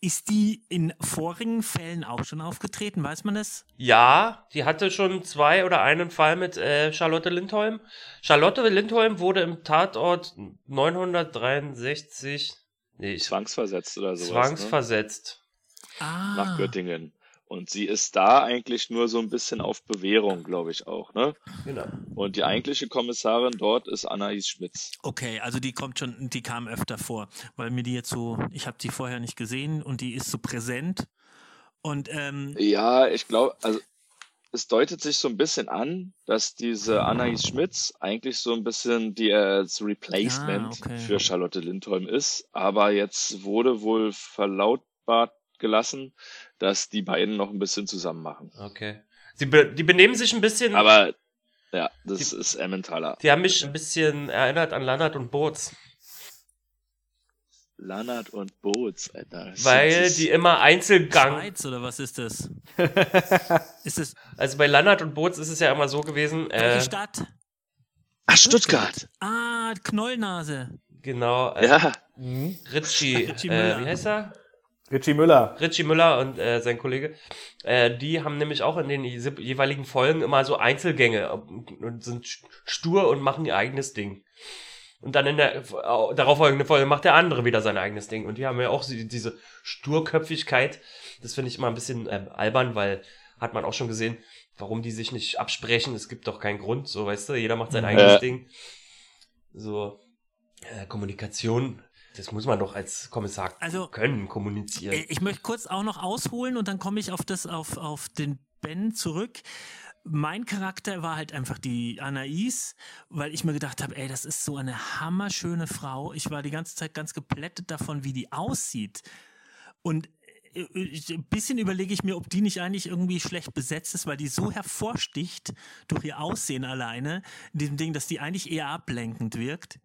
Ist die in vorigen Fällen auch schon aufgetreten? Weiß man das? Ja, die hatte schon zwei oder einen Fall mit äh, Charlotte Lindholm. Charlotte Lindholm wurde im Tatort 963 nee, Zwangsversetzt oder sowas. Ne? zwangsversetzt. Ah. Nach Göttingen. Und sie ist da eigentlich nur so ein bisschen auf Bewährung, glaube ich auch, ne? Genau. Und die eigentliche Kommissarin dort ist Anais Schmitz. Okay, also die kommt schon, die kam öfter vor, weil mir die jetzt so, ich habe die vorher nicht gesehen und die ist so präsent. Und ähm, Ja, ich glaube, also es deutet sich so ein bisschen an, dass diese Anais Schmitz eigentlich so ein bisschen die als Replacement Ah, okay. für Charlotte Lindholm ist, aber jetzt wurde wohl verlautbart gelassen, dass die beiden noch ein bisschen zusammen machen. Okay. Sie be die benehmen sich ein bisschen, Aber ja, das ist Emmentaler. die haben mich ein bisschen erinnert an Lannert und Boots, Lannert und Boots, Alter. Weil die immer Einzelgang, Schweiz oder was ist das? ist es also bei Lannert und Boots ist es ja immer so gewesen, äh, welche Stadt? Ach, Stuttgart. Ah, Knollnase. genau, äh, Ja. Ritchie, Ritchie äh, Müller. wie heißt er? Richie Müller. Richie Müller und äh, sein Kollege, äh, die haben nämlich auch in den je- jeweiligen Folgen immer so Einzelgänge und, und sind st- stur und machen ihr eigenes Ding. Und dann in der äh, darauffolgenden Folge macht der andere wieder sein eigenes Ding. Und die haben ja auch diese Sturköpfigkeit. Das finde ich immer ein bisschen ähm, albern, weil hat man auch schon gesehen, warum die sich nicht absprechen. Es gibt doch keinen Grund, so weißt du, jeder macht sein eigenes Äh. Ding. So äh, Kommunikation, das muss man doch als Kommissar Also, können kommunizieren. Äh, Ich möchte kurz auch noch ausholen und dann komme ich auf das, auf, auf den Ben zurück. Mein Charakter war halt einfach die Anais, weil ich mir gedacht habe, ey, das ist so eine hammerschöne Frau. Ich war die ganze Zeit ganz geplättet davon, wie die aussieht. Und äh, ich- ein bisschen überlege ich mir, ob die nicht eigentlich irgendwie schlecht besetzt ist, weil die so hervorsticht durch ihr Aussehen alleine, in diesem Ding, dass die eigentlich eher ablenkend wirkt.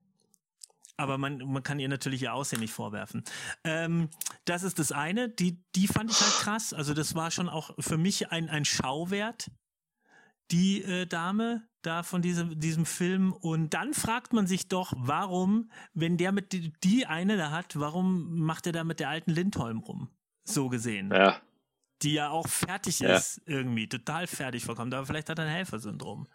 Aber man, man kann ihr natürlich ihr Aussehen nicht vorwerfen. Ähm, das ist das eine. Die, die fand ich halt krass. Also das war schon auch für mich ein, ein Schauwert, die äh, Dame da von diesem, diesem Film. Und dann fragt man sich doch, warum, wenn der mit die, die eine da hat, warum macht er da mit der alten Lindholm rum? So gesehen. ja. Die ja auch fertig Ja. ist, irgendwie, total fertig vorkommt. Aber vielleicht hat er ein Helfersyndrom.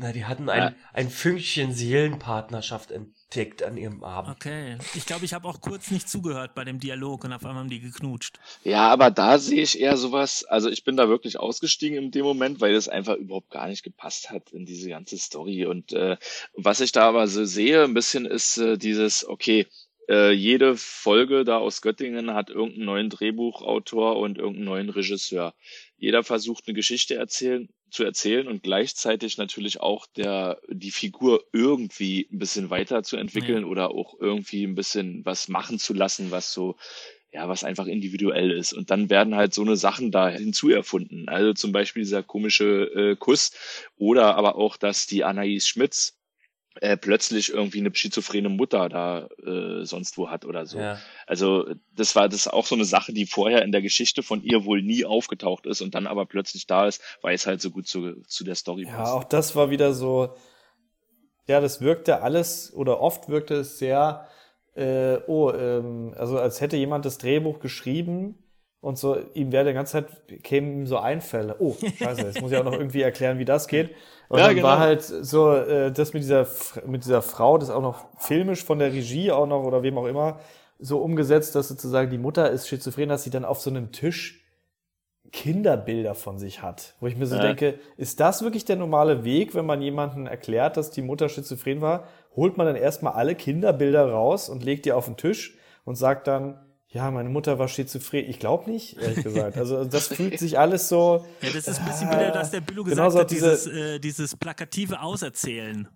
Na, die hatten ein, Ja. ein Fünkchen Seelenpartnerschaft entdeckt an ihrem Abend. Okay. Ich glaube, ich habe auch kurz nicht zugehört bei dem Dialog und auf einmal haben die geknutscht. Ja, aber da sehe ich eher sowas, also ich bin da wirklich ausgestiegen in dem Moment, weil es einfach überhaupt gar nicht gepasst hat in diese ganze Story. Und äh, was ich da aber so sehe, ein bisschen ist äh, dieses, okay, äh, jede Folge da aus Göttingen hat irgendeinen neuen Drehbuchautor und irgendeinen neuen Regisseur. Jeder versucht eine Geschichte erzählen, zu erzählen und gleichzeitig natürlich auch der, die Figur irgendwie ein bisschen weiterzuentwickeln oder auch irgendwie ein bisschen was machen zu lassen, was so ja, was einfach individuell ist. Und dann werden halt so eine Sachen da hinzuerfunden. Also zum Beispiel dieser komische äh, Kuss oder aber auch, dass die Anais Schmitz äh, plötzlich irgendwie eine schizophrene Mutter da äh, sonst wo hat oder so. Ja. Also das war das auch so eine Sache, die vorher in der Geschichte von ihr wohl nie aufgetaucht ist und dann aber plötzlich da ist, weil es halt so gut zu, zu der Story Ja, passt. auch das war wieder so, ja, das wirkte alles oder oft wirkte es sehr, äh, oh, ähm, also als hätte jemand das Drehbuch geschrieben und so, ihm wäre die ganze Zeit, kämen ihm so Einfälle. Oh, scheiße, jetzt muss ich auch noch irgendwie erklären, wie das geht. Und Ja, dann war genau. halt so, äh, das mit dieser, mit dieser Frau, das auch noch filmisch von der Regie auch noch oder wem auch immer, so umgesetzt, dass sozusagen die Mutter ist schizophren, dass sie dann auf so einem Tisch Kinderbilder von sich hat. Wo ich mir so Ja. denke, ist das wirklich der normale Weg, wenn man jemanden erklärt, dass die Mutter schizophren war? Holt man dann erstmal alle Kinderbilder raus und legt die auf den Tisch und sagt dann, ja, meine Mutter war schizophren. Ich glaube nicht, ehrlich gesagt. Also das fühlt sich alles so. Ja, das ist ein bisschen wieder, dass der Bülow Genau gesagt so hat, diese- dieses, äh, dieses plakative Auserzählen.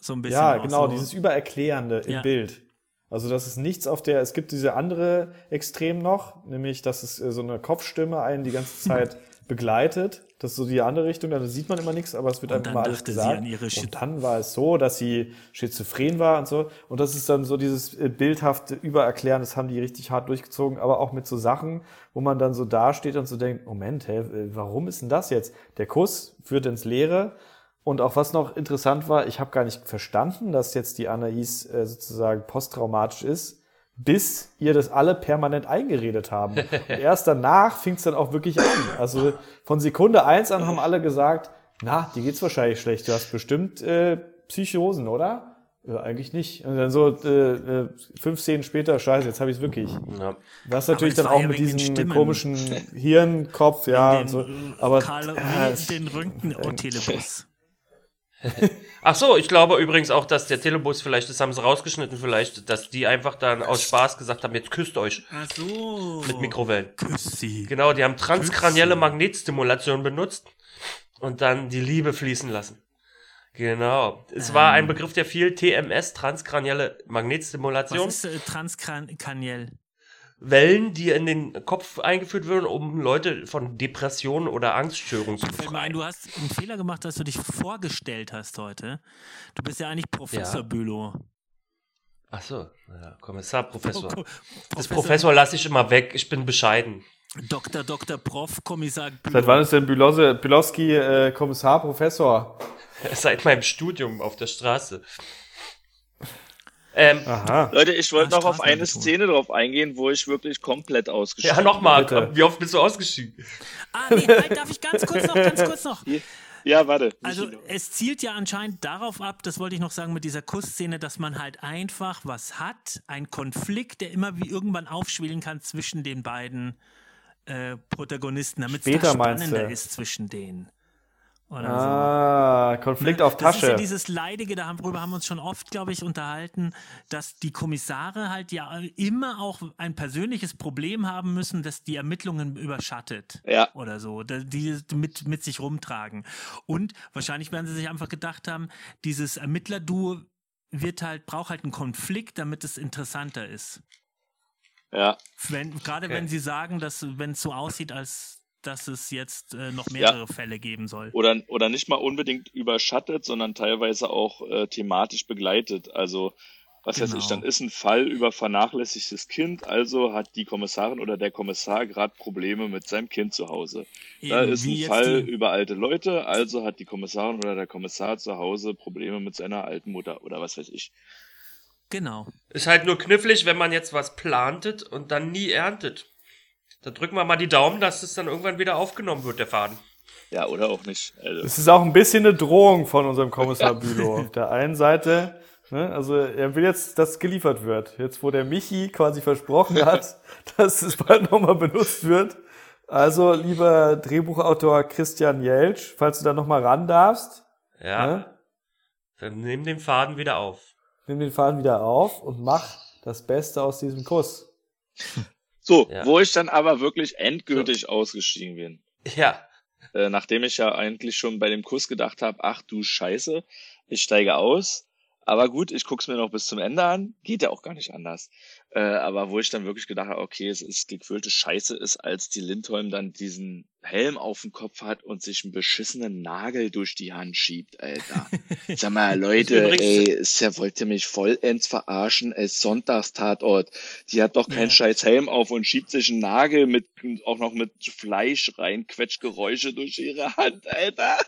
So ein bisschen. Ja, auch genau, so. dieses Übererklärende im Ja. Bild. Also das ist nichts auf der, es gibt diese andere Extrem noch, nämlich dass es äh, so eine Kopfstimme einen die ganze Zeit begleitet. Das ist so die andere Richtung, da sieht man immer nichts, aber es wird Und einfach immer alles gesagt. und dann war es so, dass sie schizophren war und so. Und das ist dann so dieses äh, bildhafte Übererklären, das haben die richtig hart durchgezogen, aber auch mit so Sachen, wo man dann so dasteht und so denkt, Moment, hä, warum ist denn das jetzt? Der Kuss führt ins Leere. Und auch was noch interessant war, ich habe gar nicht verstanden, dass jetzt die Anais äh, sozusagen posttraumatisch ist, bis ihr das alle permanent eingeredet haben. Und erst danach fing es dann auch wirklich an. Also von Sekunde eins an haben alle gesagt, na, dir geht's wahrscheinlich schlecht, du hast bestimmt äh, Psychosen, oder? Ja, eigentlich nicht. Und dann so äh, äh, fünf Szenen später, scheiße, jetzt habe ich es wirklich. Ja. Was natürlich dann auch ja mit diesem Stimmen. komischen Hirnkopf, ja, und den, so. äh, Aber Karl es- den Röntgen-Telebus. Ach so, ich glaube übrigens auch, dass der Telebus vielleicht, das haben sie rausgeschnitten vielleicht, dass die einfach dann aus Spaß gesagt haben, jetzt küsst euch Ach so. mit Mikrowellen. Küss sie. Genau, die haben transkranielle Magnetstimulation benutzt und dann die Liebe fließen lassen. Genau. Es war ein Begriff, der fiel, TMS, transkranielle Was Magnetstimulation. ist äh, Transkraniell? Wellen, die in den Kopf eingeführt werden, um Leute von Depressionen oder Angststörungen zu Fällt mir ein, befreien. du hast einen Fehler gemacht, dass du dich vorgestellt hast heute. Du bist ja eigentlich Professor Ja. Bülow. Ach so, ja, Kommissar, Professor. Pro- Das Professor lasse ich immer weg, ich bin bescheiden. Dr. Dr. Prof. Kommissar Bülow. Seit wann ist denn Bülose, Bülowski äh, Kommissar, Professor? Seit meinem Studium auf der Straße. Ähm, Aha. Leute, ich wollte noch auf eine. Szene drauf eingehen, wo ich wirklich komplett ausgestiegen ja, nochmal, wie oft bist du ausgestiegen? Ah, nee, halt, darf ich ganz kurz noch, ganz kurz noch. bin. Ja, warte. Also es zielt ja anscheinend darauf ab, das wollte ich noch sagen mit dieser Kussszene, dass man halt einfach was hat, ein Konflikt, der immer wie irgendwann aufschwelen kann zwischen den beiden äh, Protagonisten, damit es spannender ist zwischen denen. Oder Ah, Konflikt auf so. Das ist ja Tasche. dieses Leidige, darüber haben wir uns schon oft, glaube ich, unterhalten, dass die Kommissare halt ja immer auch ein persönliches Problem haben müssen, das die Ermittlungen überschattet Ja. oder so, die mit, mit sich rumtragen. Und wahrscheinlich werden sie sich einfach gedacht haben, dieses Ermittlerduo wird halt, braucht halt einen Konflikt, damit es interessanter ist. Ja, Wenn, gerade Okay. wenn sie sagen, dass, wenn es so aussieht, als dass es jetzt äh, noch mehrere Fälle geben soll. oder, oder nicht mal unbedingt überschattet, sondern teilweise auch äh, thematisch begleitet. Also, was weiß ich, Genau. dann ist ein Fall über vernachlässigtes Kind, also hat die Kommissarin oder der Kommissar gerade Probleme mit seinem Kind zu Hause. Da Eben, ist wie ein Fall die- über alte Leute, also hat die Kommissarin oder der Kommissar zu Hause Probleme mit seiner alten Mutter oder was weiß ich. Genau. Ist halt nur knifflig, wenn man jetzt was plantet und dann nie erntet. Da drücken wir mal die Daumen, dass es dann irgendwann wieder aufgenommen wird, der Faden. Ja, oder auch nicht. Also, Es ist auch ein bisschen eine Drohung von unserem Kommissar Bülow. Auf der einen Seite, ne, also er will jetzt, dass geliefert wird. Jetzt, wo der Michi quasi versprochen hat, dass es bald nochmal benutzt wird. Also, lieber Drehbuchautor Christian Jeltsch, falls du da nochmal ran darfst, Ja. ne, Dann nimm den Faden wieder auf. nimm den Faden wieder auf und mach das Beste aus diesem Kuss. so, Ja. wo ich dann aber wirklich endgültig ausgestiegen bin. Ja. Äh, nachdem ich ja eigentlich schon bei dem Kuss gedacht habe, ach du Scheiße, ich steige aus. Aber gut, ich guck's mir noch bis zum Ende an. Geht ja auch gar nicht anders. Äh, aber wo ich dann wirklich gedacht habe, okay, es ist gequälte Scheiße ist, als die Lindholm dann diesen Helm auf dem Kopf hat und sich einen beschissenen Nagel durch die Hand schiebt, Alter. Sag mal, Leute, ey, ist ja, wollt ihr mich vollends verarschen? Ist Sonntagstatort. Die hat doch keinen Ja. scheiß Helm auf und schiebt sich einen Nagel mit, auch noch mit Fleisch rein, Quetschgeräusche durch ihre Hand, Alter.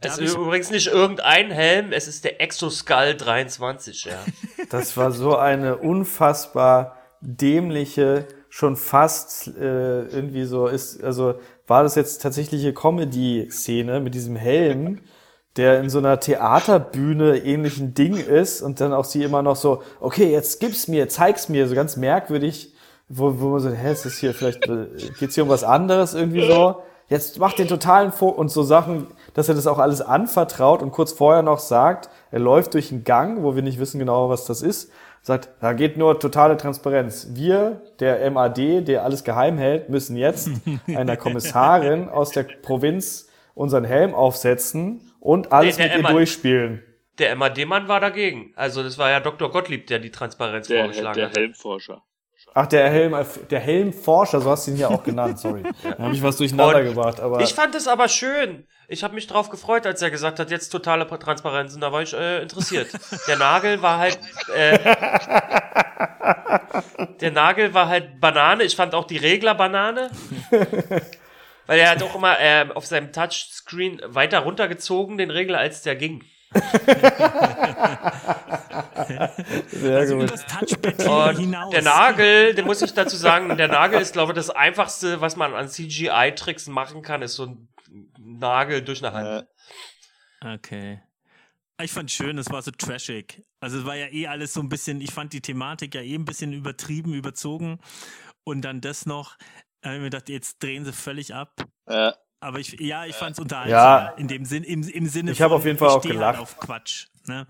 Es Darf ist übrigens nicht irgendein Helm, es ist der Exoskull 23, ja. Das war so eine unfassbar dämliche, schon fast äh, irgendwie so ist, also war das jetzt tatsächliche Comedy-Szene mit diesem Helm, der in so einer Theaterbühne ähnlichen Ding ist und dann auch sie immer noch so, okay, jetzt gib's mir, zeig's mir, so ganz merkwürdig, wo, wo man so, hä, ist das hier vielleicht, äh, geht's hier um was anderes irgendwie so? Jetzt macht den totalen Fo und so Sachen, dass er das auch alles anvertraut und kurz vorher noch sagt, er läuft durch einen Gang, wo wir nicht wissen genau, was das ist, sagt, da geht nur totale Transparenz. Wir, der MAD, der alles geheim hält, müssen jetzt einer Kommissarin aus der Provinz unseren Helm aufsetzen und alles Nee, der mit ihr MAD. durchspielen. Der MAD-Mann war dagegen. Also das war ja Dr. Gottlieb, der die Transparenz Der, vorgeschlagen der hat. Helmforscher. Ach, der Helm, der Helmforscher, so hast du ihn ja auch genannt, sorry. Da habe ich was durcheinander Und gebracht, aber. Ich fand es aber schön. Ich habe mich drauf gefreut, als er gesagt hat, jetzt totale Transparenz. Und da war ich äh, interessiert. Der Nagel war halt. Äh, der Nagel war halt Banane. Ich fand auch die Regler Banane. Weil er hat auch immer äh, auf seinem Touchscreen weiter runtergezogen, den Regler, als der ging. Sehr Also gut. Und hinaus. der Nagel, den muss ich dazu sagen, der Nagel ist, glaube ich, das einfachste, was man an CGI-Tricks machen kann, ist so ein Nagel durch eine Hand. Okay. Ich fand schön, es war so trashig. Also es war ja eh alles so ein bisschen, ich fand die Thematik ja eh ein bisschen übertrieben, überzogen. Und dann das noch, da hab ich mir gedacht, jetzt drehen sie völlig ab. äh, Aber ich, ja, ich fand es unterhaltsam. Ja. in dem Sinn, im, im Sinne Ich hab auf jeden Fall auch steh gelacht. Halt auf Quatsch. Ne?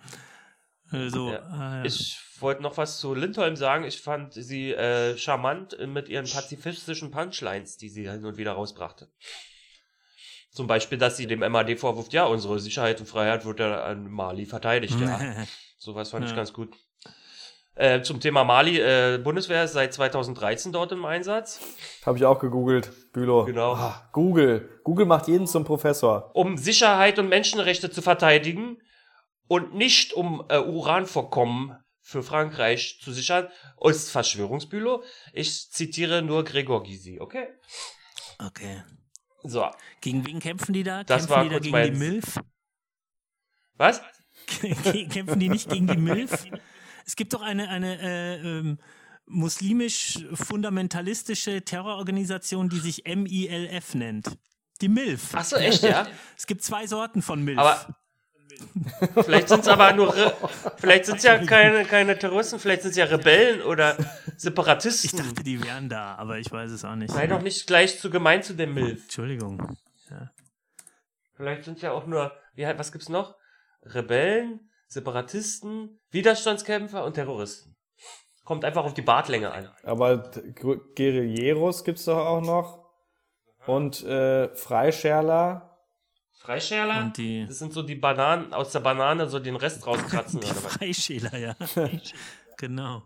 Also, Ja. ah, ja. Ich wollte noch was zu Lindholm sagen. Ich fand sie äh, charmant mit ihren pazifistischen Punchlines, die sie hin und wieder rausbrachte. Zum Beispiel, dass sie dem MAD vorwirft, ja, unsere Sicherheit und Freiheit wird ja an Mali verteidigt. Ja, sowas fand ich Ja. ganz gut. Äh, zum Thema Mali, äh, Bundeswehr ist seit 2013 dort im Einsatz. Habe ich auch gegoogelt, Bülow. Genau. Ah, Google. Google macht jeden zum Professor. um Sicherheit und Menschenrechte zu verteidigen und nicht um äh, Uranvorkommen für Frankreich zu sichern. Ist Verschwörungsbülo. Ich zitiere nur Gregor Gysi, okay? okay. So, Gegen wen kämpfen die da? Das kämpfen war die da gegen mein- die MILF? was? kämpfen die nicht gegen die MILF? Es gibt doch eine, eine äh, ähm, muslimisch-fundamentalistische Terrororganisation, die sich MILF nennt. Die MILF. Ach so, echt, ja? Es gibt zwei Sorten von MILF. Aber vielleicht sind es aber nur, Re vielleicht sind es ja keine, keine Terroristen, vielleicht sind es ja Rebellen oder ich Separatisten. dachte, die wären da, aber ich weiß es auch nicht. Sei doch nicht gleich zu gemein zu dem Milf. Entschuldigung. Vielleicht sind es ja auch nur, wie, was gibt's noch? Rebellen, Separatisten, Widerstandskämpfer und Terroristen. Kommt einfach auf die Bartlänge an. Aber Guerilleros gibt's doch auch noch. Und äh, Freischärler. Freischärler? Und die- Das sind so die Bananen, aus der Banane so den Rest rauskratzen Die? Freischäler, ja. genau.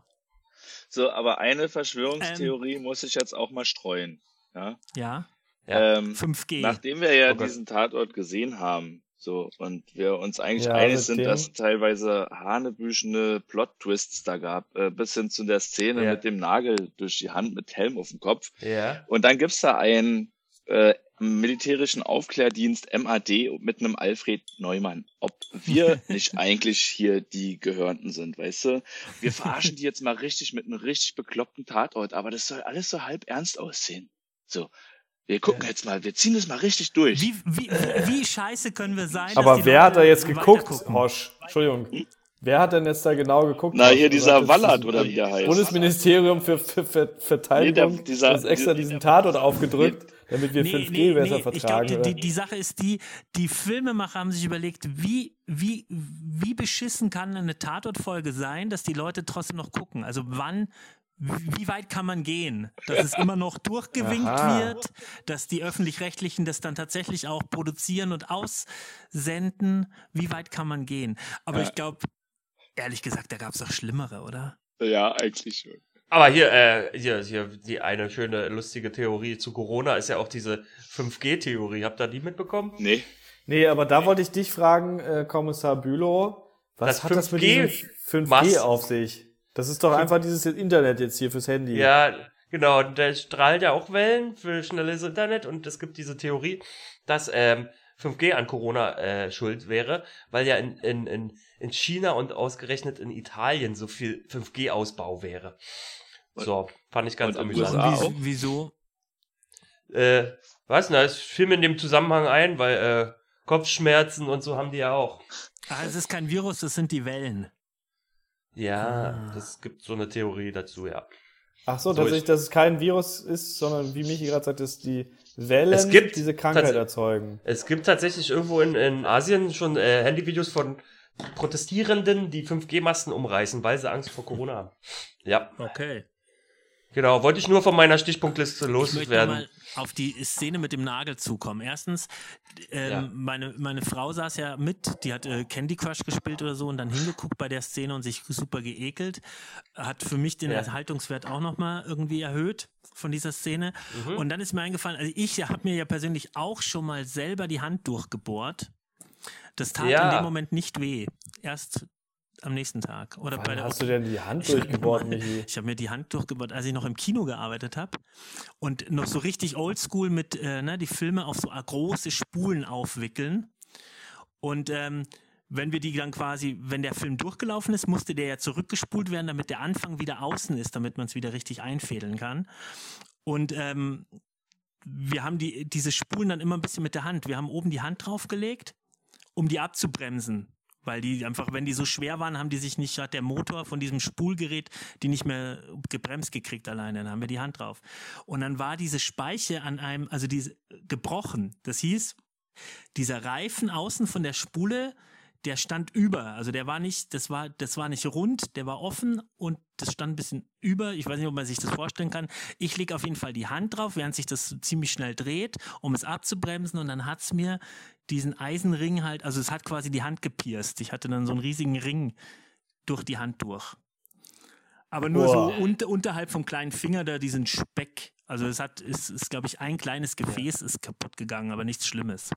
so, aber eine Verschwörungstheorie muss ich jetzt auch mal streuen. Ja? Ja. Ähm, 5G. Nachdem wir ja Oh Gott. diesen Tatort gesehen haben, so, und wir uns eigentlich Ja, einig sind, dem- dass es teilweise hanebüchene Plot-Twists da gab, äh, bis hin zu der Szene Ja. mit dem Nagel durch die Hand mit Helm auf dem Kopf. Ja. Und dann gibt's da einen äh, militärischen Aufklärdienst MAD mit einem Alfred Neumann. Ob wir nicht eigentlich hier die Gehörnten sind, weißt du? Wir verarschen die jetzt mal richtig mit einem richtig bekloppten Tatort, aber das soll alles so halb ernst aussehen. So. Wir gucken jetzt mal, wir ziehen das mal richtig durch. Wie, wie, wie, scheiße können wir sein? dass Aber die wer hat da jetzt geguckt? Hosch? Entschuldigung. Wer hat denn jetzt da genau geguckt? Na, hier dieser Wallert oder wie der heißt. Bundesministerium für, für, für Verteidigung Nee, der- dieser- hat extra diesen Tatort aufgedrückt, damit wir 5G besser Ich glaube, vertragen. die, oder? die, die Sache ist die, die Filmemacher haben sich überlegt, wie, wie, wie beschissen kann eine Tatortfolge sein, dass die Leute trotzdem noch gucken. Also wann, wie weit kann man gehen? Dass es immer noch durchgewinkt Aha. wird, dass die Öffentlich-Rechtlichen das dann tatsächlich auch produzieren und aussenden. Wie weit kann man gehen? Aber Ja. ich glaube, ehrlich gesagt, da gab es auch Schlimmere, oder? Ja, eigentlich schon. Aber hier, äh, hier, hier, die eine schöne, lustige Theorie zu Corona ist ja auch diese 5G-Theorie. Habt ihr die mitbekommen? Nee. Nee, aber da wollte ich dich fragen, äh, Kommissar Bülow, was Das hat das mit 5G diesem 5G Mast- auf sich? Das ist doch einfach dieses Internet jetzt hier fürs Handy. Ja, genau. Der strahlt ja auch Wellen für schnelles Internet und es gibt diese Theorie, dass ähm, 5G an Corona äh, schuld wäre, weil ja in, in, in, in China und ausgerechnet in Italien so viel 5G-Ausbau wäre. So, fand ich ganz und amüsant. Auch? Wieso? Äh, was? Na, es fiel mir in dem Zusammenhang ein, weil äh, Kopfschmerzen und so haben die ja auch. Ah, es ist kein Virus, das sind die Wellen. Ja, das gibt so eine Theorie dazu, ja. Ach so, So tatsächlich, ist- dass es kein Virus ist, sondern wie Michi gerade sagt, dass die Wellen Es gibt diese Krankheit erzeugen. Es gibt tatsächlich irgendwo in, in Asien schon äh, Handyvideos von Protestierenden, die 5G-Masten umreißen, weil sie Angst vor Corona haben. Ja. Okay. Genau, wollte ich nur von meiner Stichpunktliste loswerden. mal auf die Szene mit dem Nagel zukommen. Erstens, ähm, Ja. meine, meine Frau saß ja mit, die hat äh, Candy Crush gespielt oder so und dann hingeguckt bei der Szene und sich super geekelt. Hat für mich den Ja. Erhaltungswert auch nochmal irgendwie erhöht von dieser Szene. Mhm. Und dann ist mir eingefallen, also ich habe mir ja persönlich auch schon mal selber die Hand durchgebohrt. Das tat Ja. in dem Moment nicht weh. Erst am nächsten Tag. Oder bei Wann der hast du denn die Hand durchgebohrt, Michi? Ich habe mir die Hand durchgebohrt, als ich noch im Kino gearbeitet habe und noch so richtig oldschool mit äh, ne, die Filme auf so große Spulen aufwickeln. Und ähm, wenn wir die dann quasi, wenn der Film durchgelaufen ist, musste der ja zurückgespult werden, damit der Anfang wieder außen ist, damit man es wieder richtig einfädeln kann. Und ähm, wir haben die, diese Spulen dann immer ein bisschen mit der Hand. Wir haben oben die Hand draufgelegt, um die abzubremsen. Weil die einfach, wenn die so schwer waren, haben die sich nicht, hat der Motor von diesem Spulgerät die nicht mehr gebremst gekriegt alleine. Dann haben wir die Hand drauf. Und dann war diese Speiche an einem, also diese gebrochen. Das hieß, dieser Reifen außen von der Spule, der stand über. Also der war nicht, das war, das war nicht rund, der war offen und das stand ein bisschen über. Ich weiß nicht, ob man sich das vorstellen kann. Ich lege auf jeden Fall die Hand drauf, während sich das ziemlich schnell dreht, um es abzubremsen und dann hat's mir diesen Eisenring halt, also es hat quasi die Hand gepierst. Ich hatte dann so einen riesigen Ring durch die Hand durch. Aber nur Boah. so unter, unterhalb vom kleinen Finger da diesen Speck. Also es hat, ist, ist glaube ich, ein kleines Gefäß ist kaputt gegangen, aber nichts Schlimmes.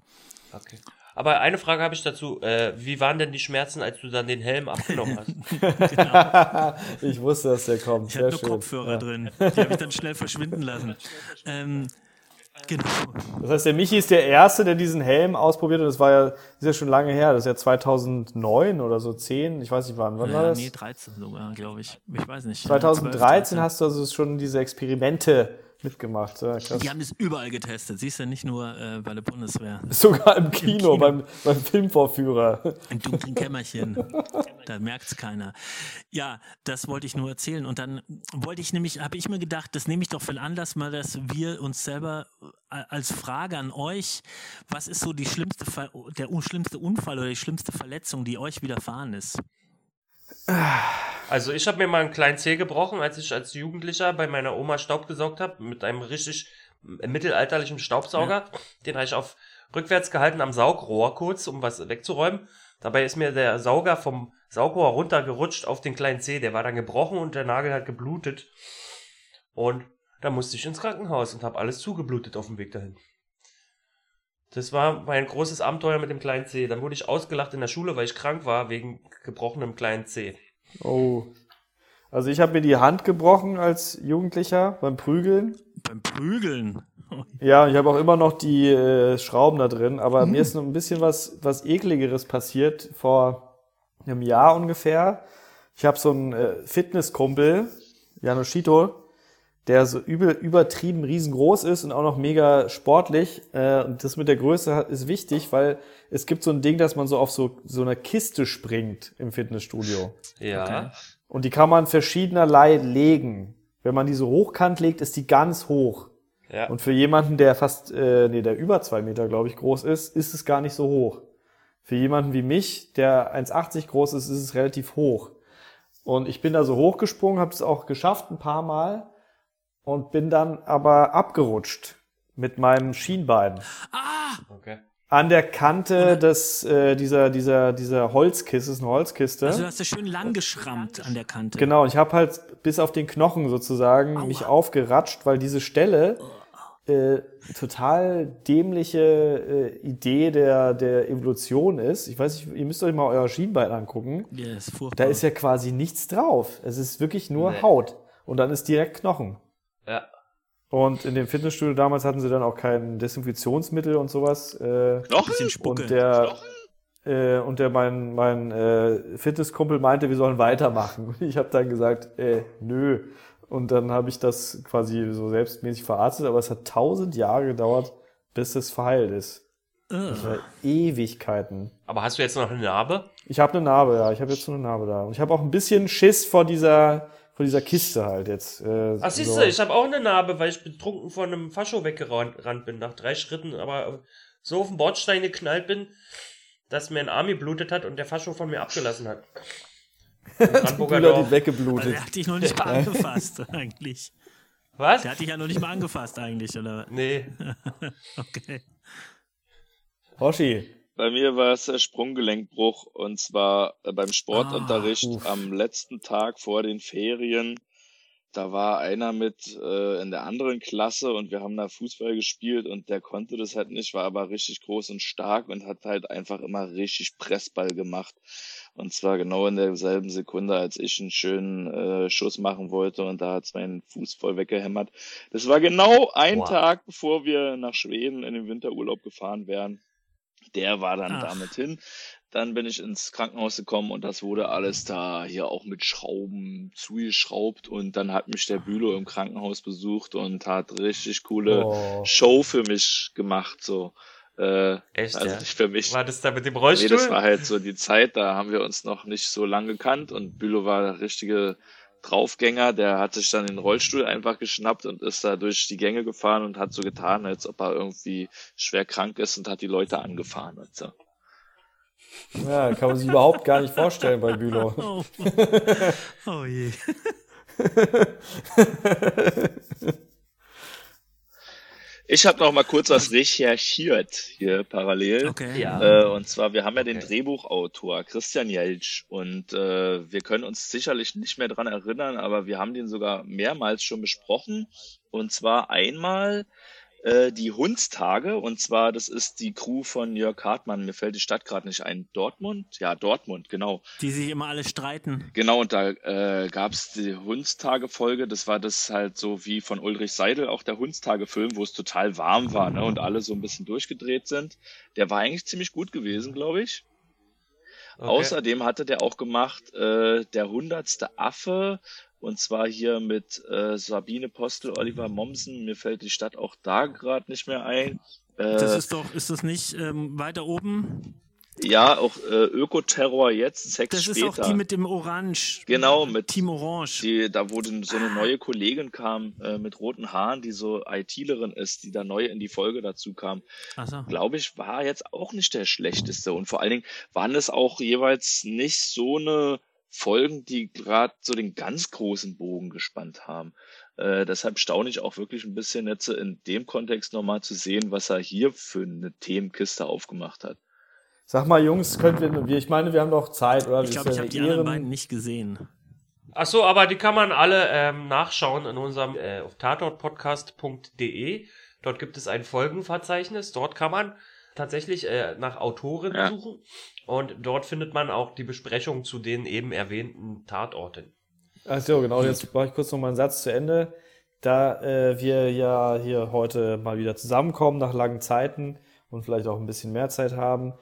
Okay. Aber eine Frage habe ich dazu. Äh, wie waren denn die Schmerzen, als du dann den Helm abgenommen hast? ich wusste, dass der kommt. Ich Sehr hatte nur schön. Kopfhörer Ja. drin. Die habe ich dann schnell verschwinden lassen. Ähm, genau. Das heißt, der Michi ist der Erste, der diesen Helm ausprobiert hat. Das war ja, das ist ja schon lange her. Das ist ja 2009 oder so, 10. Ich weiß nicht wann. Wann war Ja, das? nee, 13 sogar, glaube ich. Ich weiß nicht. 2013 12, hast du also schon diese Experimente mitgemacht. Ja. Die haben das überall getestet. Siehst du, nicht nur äh, bei der Bundeswehr. Sogar im Kino, Kino. Beim, beim Filmvorführer. Im dunklen Kämmerchen. Da merkt's keiner. Ja, das wollte ich nur erzählen. Und dann wollte ich nämlich, habe ich mir gedacht, das nehme ich doch für den Anlass mal, dass wir uns selber äh, als Frage an euch, was ist so die schlimmste, der schlimmste Unfall oder die schlimmste Verletzung, die euch widerfahren ist? Also ich habe mir mal einen kleinen Zeh gebrochen, als ich als Jugendlicher bei meiner Oma Staub gesaugt habe, mit einem richtig mittelalterlichen Staubsauger. Den habe ich auf rückwärts gehalten am Saugrohr kurz, um was wegzuräumen. Dabei ist mir der Sauger vom Saugrohr runtergerutscht auf den kleinen Zeh. Der war dann gebrochen und der Nagel hat geblutet. Und da musste ich ins Krankenhaus und habe alles zugeblutet auf dem Weg dahin. Das war mein großes Abenteuer mit dem kleinen Zeh. Dann wurde ich ausgelacht in der Schule, weil ich krank war wegen gebrochenem kleinen Zeh. Oh. Also ich habe mir die Hand gebrochen als Jugendlicher beim Prügeln. Beim Prügeln. Ja, ich habe auch immer noch die äh, Schrauben da drin, aber mir ist noch ein bisschen was, was ekligeres passiert vor einem Jahr ungefähr. Ich habe so einen äh, Fitnesskumpel, Janoschito, der so übel, übertrieben riesengroß ist und auch noch mega sportlich. Äh, und das mit der Größe ist wichtig, weil es gibt so ein Ding, dass man so auf so, so einer Kiste springt im Fitnessstudio. Ja. Okay. Und die kann man verschiedenerlei legen. Wenn man die so hochkant legt, ist die ganz hoch. Ja. Und für jemanden, der fast, äh, nee, der über zwei Meter, glaube ich, groß ist, ist es gar nicht so hoch. Für jemanden wie mich, der 1,80 groß ist, ist es relativ hoch. Und ich bin da so hochgesprungen, habe es auch geschafft ein paar Mal und bin dann aber abgerutscht mit meinem Schienbein Ah! Okay. an der Kante des äh, dieser dieser dieser Holzkiste, ist eine Holzkiste. Also du hast ja schön lang geschrammt an der Kante. Genau, und ich habe halt bis auf den Knochen sozusagen mich aufgeratscht, weil diese Stelle äh, total dämliche äh, Idee der, der Evolution ist. Ich weiß nicht, ihr müsst euch mal euer Schienbein angucken. Ja, ist furchtbar. Da ist ja quasi nichts drauf. Es ist wirklich nur Nee. Haut. Und dann ist direkt Knochen. Ja. Und in dem Fitnessstudio damals hatten sie dann auch kein Desinfektionsmittel und sowas. Äh, Knochen? bisschen Spucke. und der, äh, und der mein, mein äh, Fitnesskumpel meinte, wir sollen weitermachen. Und ich habe dann gesagt, äh, nö. Und dann habe ich das quasi so selbstmäßig verarztet, aber es hat tausend Jahre gedauert, bis es verheilt ist. Das war Ewigkeiten. Aber hast du jetzt noch eine Narbe? Ich habe eine Narbe, ja. Ich habe jetzt so eine Narbe da. Und ich habe auch ein bisschen Schiss vor dieser, vor dieser Kiste halt jetzt. Äh, Ach, siehst so. du, ich habe auch eine Narbe, weil ich betrunken von einem Fascho weggerannt bin, nach drei Schritten, aber so auf den Bordstein geknallt bin, dass mir ein Arm geblutet hat und der Fascho von mir abgelassen hat. Brandenburger die Dorf. Also weggeblutet. er hat dich noch nicht mal angefasst, eigentlich. Was? Der hat dich ja noch nicht mal angefasst eigentlich, oder? Nee. Okay. Hoshi, Bei mir war es der Sprunggelenkbruch und zwar äh, beim Sportunterricht Ah, am letzten Tag vor den Ferien. Da war einer mit äh, in der anderen Klasse und wir haben da Fußball gespielt und der konnte das halt nicht, war aber richtig groß und stark und hat halt einfach immer richtig Pressball gemacht. Und zwar genau in derselben Sekunde, als ich einen schönen äh, Schuss machen wollte und da hat's meinen Fuß voll weggehämmert. Das war genau ein Wow. Tag, bevor wir nach Schweden in den Winterurlaub gefahren wären. Der war dann Ach. damit hin. Dann bin ich ins Krankenhaus gekommen und das wurde alles da hier auch mit Schrauben zugeschraubt und dann hat mich der Bülow im Krankenhaus besucht und hat richtig coole Oh. Show für mich gemacht, so. Äh, Echt, also ja? nicht für mich. War das da mit dem Nee, Rollstuhl? das war halt so die Zeit, da haben wir uns noch nicht so lang gekannt und Bülow war der richtige Draufgänger, der hat sich dann den Rollstuhl einfach geschnappt und ist da durch die Gänge gefahren und hat so getan, als ob er irgendwie schwer krank ist und hat die Leute angefahren und so. Ja, kann man sich überhaupt gar nicht vorstellen bei Bülow. Oh, oh je. Ich habe noch mal kurz was recherchiert hier parallel. Okay. Ja. Äh, und zwar, wir haben ja den Okay. Drehbuchautor Christian Jeltsch und äh, wir können uns sicherlich nicht mehr dran erinnern, aber wir haben den sogar mehrmals schon besprochen. Und zwar einmal äh, die Hundstage und zwar, das ist die Crew von Jörg Hartmann, mir fällt die Stadt gerade nicht ein. Dortmund? Ja, Dortmund, genau. Die sich immer alle streiten. Genau, und da äh, gab es die Hundstage-Folge. Das war das halt so wie von Ulrich Seidel, auch der Hundstage-Film, wo es total warm war ne, und alle so ein bisschen durchgedreht sind. Der war eigentlich ziemlich gut gewesen, glaube ich. Okay. Außerdem hatte der auch gemacht äh, der hundertste Affe und zwar hier mit äh, Sabine Postel, Oliver Mommsen. Mir fällt die Stadt auch da gerade nicht mehr ein. Äh, Das ist doch, ist das nicht ähm, weiter oben? ja, auch äh, Ökoterror jetzt, Sex Das später. ist auch die mit dem Orange. Genau, mit- Team Orange. die, da wo denn so eine neue Kollegin kam äh, mit roten Haaren, die so ITlerin ist, die da neu in die Folge dazu kam, Achso. glaube ich, war jetzt auch nicht der schlechteste. Und vor allen Dingen waren es auch jeweils nicht so eine Folgen, die gerade so den ganz großen Bogen gespannt haben. Äh, deshalb staune ich auch wirklich ein bisschen jetzt in dem Kontext nochmal zu sehen, was er hier für eine Themenkiste aufgemacht hat. Sag mal, Jungs, könnt wir, wir- ich meine, wir haben noch Zeit, oder? Ich glaube, ich habe die anderen beiden nicht gesehen. Ach so, aber die kann man alle ähm, nachschauen in unserem äh, auf tatortpodcast.de. Dort gibt es ein Folgenverzeichnis. Dort kann man tatsächlich äh, nach Autoren Ja. suchen und dort findet man auch die Besprechung zu den eben erwähnten Tatorten. Ach so, genau, jetzt mache ich kurz noch mal einen Satz zu Ende. Da äh, wir ja hier heute mal wieder zusammenkommen nach langen Zeiten und vielleicht auch ein bisschen mehr Zeit haben,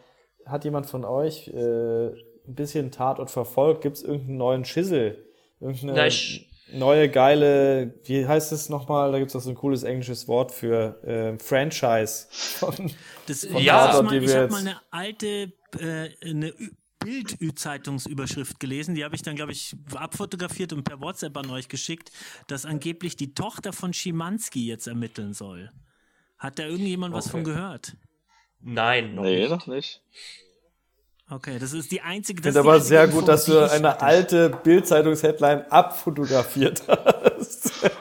hat jemand von euch äh, ein bisschen Tatort verfolgt? Gibt es irgendeinen neuen Schissel? Irgendeine Na, ich- neue geile, wie heißt es nochmal? Da gibt es auch so ein cooles englisches Wort für äh, Franchise. Von, Das, Ja. ich hab Tatort, ich wir habe mal eine alte äh, eine Bild-Zeitungsüberschrift gelesen, die habe ich dann, glaube ich, abfotografiert und per WhatsApp an euch geschickt, dass angeblich die Tochter von Schimanski jetzt ermitteln soll. Hat da irgendjemand was Okay. von gehört? Nein, noch nee, nicht. noch nicht. Okay, das ist die einzige. Ich Das ist aber einzige sehr Info, gut, dass die du eine hatte. alte Bild-Zeitungs-Headline abfotografiert hast.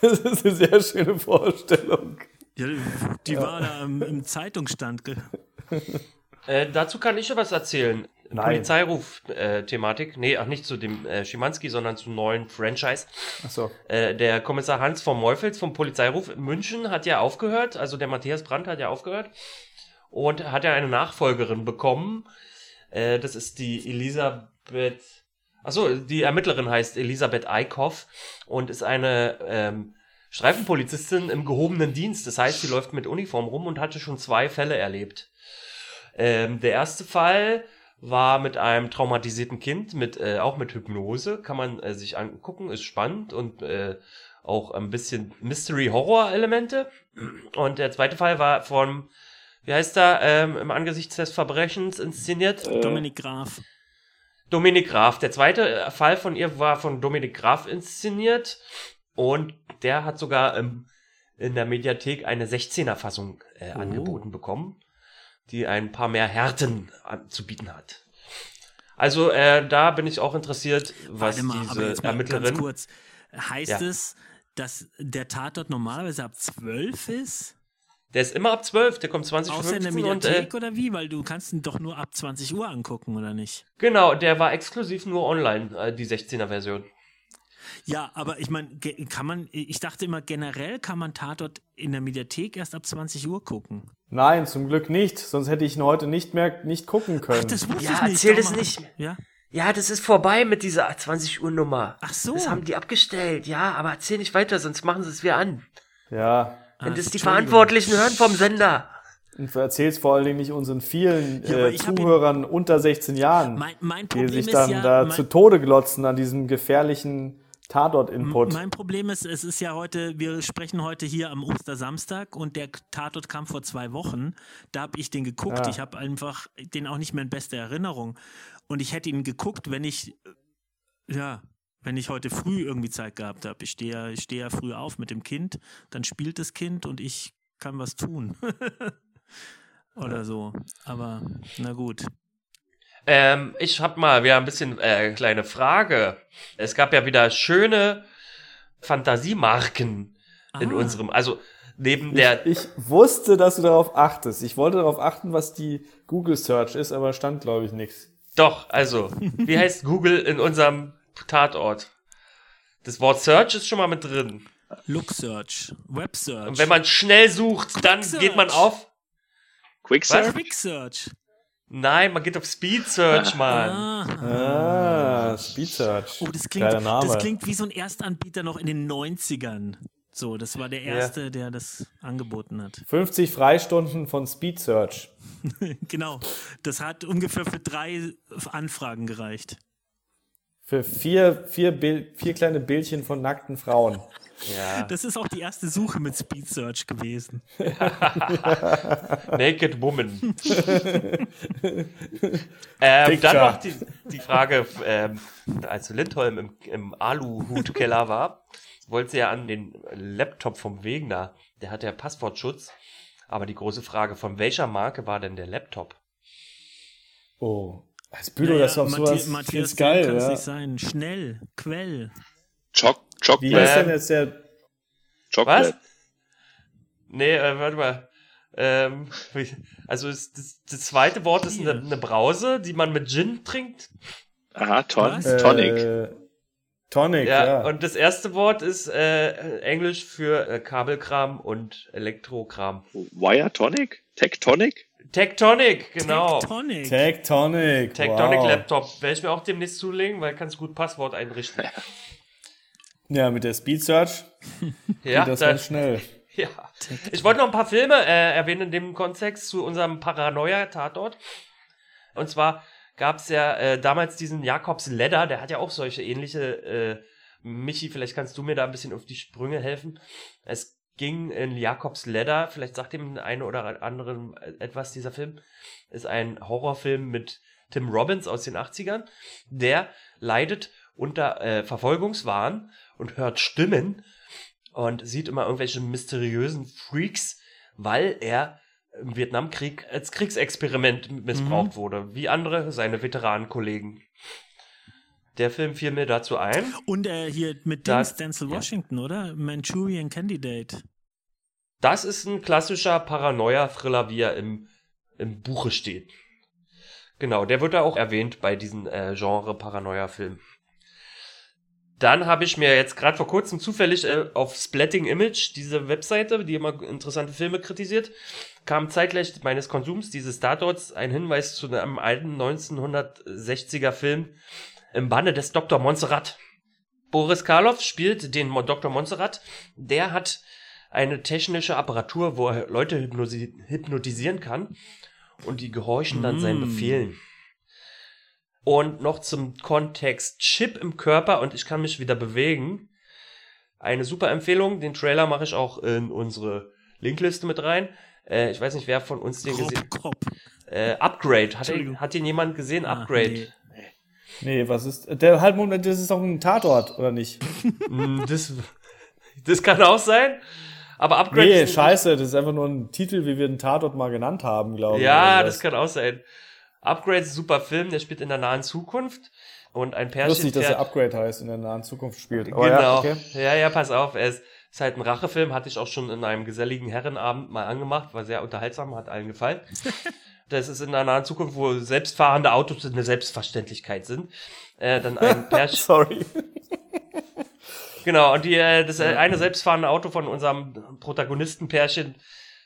Das ist eine sehr schöne Vorstellung. Ja, die war da im, im Zeitungsstand. Äh, dazu kann ich was erzählen. Nein. Polizeiruf-Thematik. nee, ach nicht zu dem äh, Schimanski, sondern zum neuen Franchise. Achso. Äh, der Kommissar Hans vom Meufels vom Polizeiruf in München hat ja aufgehört, also der Matthias Brandt hat ja aufgehört und hat ja eine Nachfolgerin bekommen. Äh, das ist die Elisabeth, achso, die Ermittlerin heißt Elisabeth Eickhoff und ist eine ähm, Streifenpolizistin im gehobenen Dienst. Das heißt, sie läuft mit Uniform rum und hatte schon zwei Fälle erlebt. Ähm, der erste Fall war mit einem traumatisierten Kind, mit äh, auch mit Hypnose, kann man äh, sich angucken, ist spannend und äh, auch ein bisschen Mystery-Horror-Elemente. Und der zweite Fall war von, wie heißt er, ähm, im Angesicht des Verbrechens inszeniert? Äh, Dominik Graf. Dominik Graf. Der zweite äh, Fall von ihr war von Dominik Graf inszeniert und der hat sogar ähm, in der Mediathek eine 16er-Fassung äh, Oh. angeboten bekommen, die ein paar mehr Härten anzubieten hat. Also äh, da bin ich auch interessiert, was mal, diese jetzt mal ganz Ermittlerin. kurz. Heißt Ja. es, dass der Tatort normalerweise ab 12 ist? Der ist immer ab 12, der kommt Außer in der 2015 und äh, Mediathek oder wie? Weil du kannst ihn doch nur ab 20 Uhr angucken, oder nicht? genau, der war exklusiv nur online, äh, die 16er Version. Ja, aber ich meine, kann man, ich dachte immer, generell kann man Tatort in der Mediathek erst ab 20 Uhr gucken. Nein, zum Glück nicht, sonst hätte ich ihn heute nicht mehr nicht gucken können. Ach, das wusste Ja, ich nicht. erzähl das nicht. Ja? Ja, das ist vorbei mit dieser 20 Uhr Nummer. Ach so. Das haben die abgestellt. Ja, aber erzähl nicht weiter, sonst machen sie es wieder an. Ja, Ah, Wenn das die. Verantwortlichen hören vom Sender. und du erzählst vor allen Dingen nicht unseren vielen Ja, äh, Zuhörern unter 16 Jahren, Mein, mein die sich dann ja, da mein, zu Tode glotzen an diesem gefährlichen Tatort-Input. mein Problem ist, es ist ja heute, wir sprechen heute hier am Ostersamstag und der Tatort kam vor zwei Wochen. Da habe ich den geguckt. Ja. Ich habe einfach den auch nicht mehr in bester Erinnerung. Und ich hätte ihn geguckt, wenn ich, ja, wenn ich heute früh irgendwie Zeit gehabt habe. Ich stehe ja, ich stehe ja früh auf mit dem Kind, dann spielt das Kind und ich kann was tun. Oder so. Aber na gut. Ähm, ich hab mal wieder ein bisschen äh, kleine Frage. Es gab ja wieder schöne Fantasiemarken in Ah. unserem, also neben der, Ich wusste, dass du darauf achtest. Ich wollte darauf achten, was die Google Search ist, aber stand, glaube ich, nichts. doch, also, wie heißt Google in unserem Tatort? Das Wort Search ist schon mal mit drin. Look Search, Web Search, Und wenn man schnell sucht, dann Quick geht man Search. auf. Quick Was? Search? Quick Search. Nein, man geht auf Speed Search, Mann. Ah. Ah, Speed Search. Oh, das klingt, Geiler Name. das klingt wie so ein Erstanbieter noch in den 90ern. So, das war der erste, der das angeboten hat. 50 Freistunden von Speed Search. genau. Das hat ungefähr für drei Anfragen gereicht. Für vier, vier, Bil vier kleine Bildchen von nackten Frauen. Ja. Das ist auch die erste Suche mit Speed Search gewesen. Naked Woman. ähm, dann noch die, die Frage, ähm, als Lindholm im, im Aluhutkeller war, wollte sie ja an den Laptop vom Wegner. Der hat ja Passwortschutz. Aber die große Frage, von welcher Marke war denn der Laptop? Oh. Als Bülow, Naja, das ist auf Matthias, sowas Matthias geil, kann es ja. nicht sein. Schnell, Quell. Choc Wie Chocolate. heißt denn jetzt der Chocolate. Nee, äh, warte mal. Ähm, wie- also ist das, das zweite Wort ist eine, eine Brause, die man mit Gin trinkt. Aha, Ton Was? Tonic. Äh, Tonic, Ja, ja. und das erste Wort ist äh, Englisch für äh, Kabelkram und Elektrokram. Wire Tonic? Tectonic? Tectonic, genau. Tectonic. Tectonic. Tectonic wow. Laptop. Werde ich mir auch demnächst zulegen, weil kannst gut Passwort einrichten. Ja, mit der Speed Search ja, geht das da, ganz schnell. ja. Ich wollte noch ein paar Filme äh, erwähnen in dem Kontext zu unserem Paranoia-Tatort. Und zwar gab es ja äh, damals diesen Jakobs Ledder, der hat ja auch solche ähnliche. Äh, Michi, vielleicht kannst du mir da ein bisschen auf die Sprünge helfen. Es ging in Jakobs Ledder, vielleicht sagt dem eine oder andere etwas, dieser Film, ist ein Horrorfilm mit Tim Robbins aus den 80ern. Der leidet unter äh, Verfolgungswahn und hört Stimmen und sieht immer irgendwelche mysteriösen Freaks, weil er im Vietnamkrieg als Kriegsexperiment missbraucht wurde, wie andere seine Veteranenkollegen. Der Film fiel mir dazu ein. Und äh, hier mit Da- Dings, Denzel ja. Washington, oder? Manchurian Candidate. Das ist ein klassischer Paranoia-Thriller, wie er im, im Buche steht. Genau, der wird da auch erwähnt bei diesen äh, Genre-Paranoia-Filmen. Dann habe ich mir jetzt gerade vor kurzem zufällig äh, auf Splatting Image, diese Webseite, die immer interessante Filme kritisiert, kam zeitgleich meines Konsums dieses Tatorts ein Hinweis zu einem alten 1960er Film im Banne des Dr. Montserrat. Boris Karloff spielt den Dr. Montserrat. Der hat eine technische Apparatur, wo er Leute hypnotisieren kann und die gehorchen dann seinen Mm. Befehlen. Und noch zum Kontext Chip im Körper und ich kann mich wieder bewegen. Eine super Empfehlung. Den Trailer mache ich auch in unsere Linkliste mit rein. Äh, ich weiß nicht, wer von uns den gesehen Robocop. äh, Upgrade. Hat, den, hat den jemand gesehen? Ah, Upgrade. nee. Nee, was ist. Der halt Moment, das ist doch ein Tatort, oder nicht? Mm, das, das kann auch sein. Aber Upgrade Nee, scheiße, das ist einfach nur ein Titel, wie wir den Tatort mal genannt haben, glaube ich. Ja, das kann auch sein. Upgrade ist ein super Film, der spielt in der nahen Zukunft. Und ein Pärchen Lustig, dass er Upgrade heißt in der nahen Zukunft spielt. Genau. Aber ja, okay. ja, ja, pass auf. Er ist, ist halt ein Rachefilm, hatte ich auch schon in einem geselligen Herrenabend mal angemacht, war sehr unterhaltsam, hat allen gefallen. Das ist in der nahen Zukunft, wo selbstfahrende Autos eine Selbstverständlichkeit sind. Äh, dann ein Pärchen. Sorry. Genau, und die, äh, das äh, eine selbstfahrende Auto von unserem Protagonistenpärchen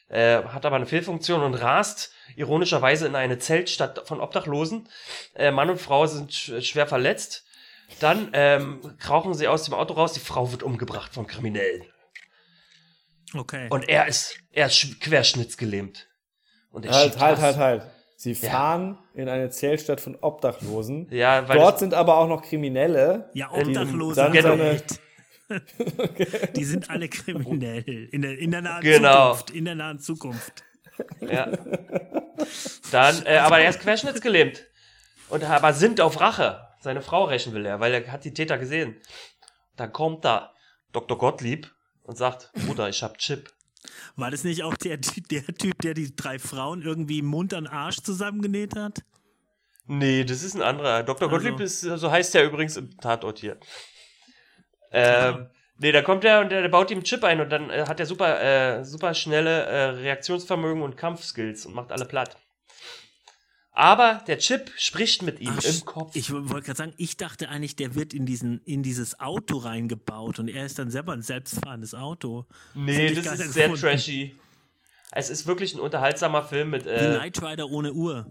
äh, hat aber eine Fehlfunktion und rast ironischerweise in eine Zeltstadt von Obdachlosen. Äh, Mann und Frau sind sch schwer verletzt. Dann ähm, krauchen sie aus dem Auto raus, die Frau wird umgebracht von Kriminellen. Okay. Und er ist, er ist sch- querschnittsgelähmt. Und er Halt, halt, halt, halt. Sie Ja. fahren in eine Zeltstadt von Obdachlosen. Ja, weil Dort sind aber auch noch Kriminelle. ja, die Obdachlose. dann Genau. seine, Die sind alle kriminell. In der, in der nahen Genau. Zukunft. In der nahen Zukunft. ja. Dann, äh, aber er ist querschnittsgelähmt. Und aber sind auf Rache. Seine Frau rächen will er, weil er hat die Täter gesehen. Dann kommt da Dr. Gottlieb und sagt, Bruder, ich hab Chip. War das nicht auch der, der Typ, der die drei Frauen irgendwie Mund an Arsch zusammengenäht hat? Nee, das ist ein anderer. Dr. Also. Gottlieb ist, so heißt er übrigens im Tatort hier. Ähm, nee, da kommt er und der, der baut ihm einen Chip ein und dann äh, hat er super, äh, super schnelle äh, Reaktionsvermögen und Kampfskills und macht alle platt. Aber der Chip spricht mit ihm Ach, im Kopf. Ich wollte gerade sagen, ich dachte eigentlich, der wird in, diesen, in dieses Auto reingebaut und er ist dann selber ein selbstfahrendes Auto. nee, das gar ist sehr gefunden. trashy. Es ist wirklich ein unterhaltsamer Film mit, Wie äh, Knight Rider ohne Uhr.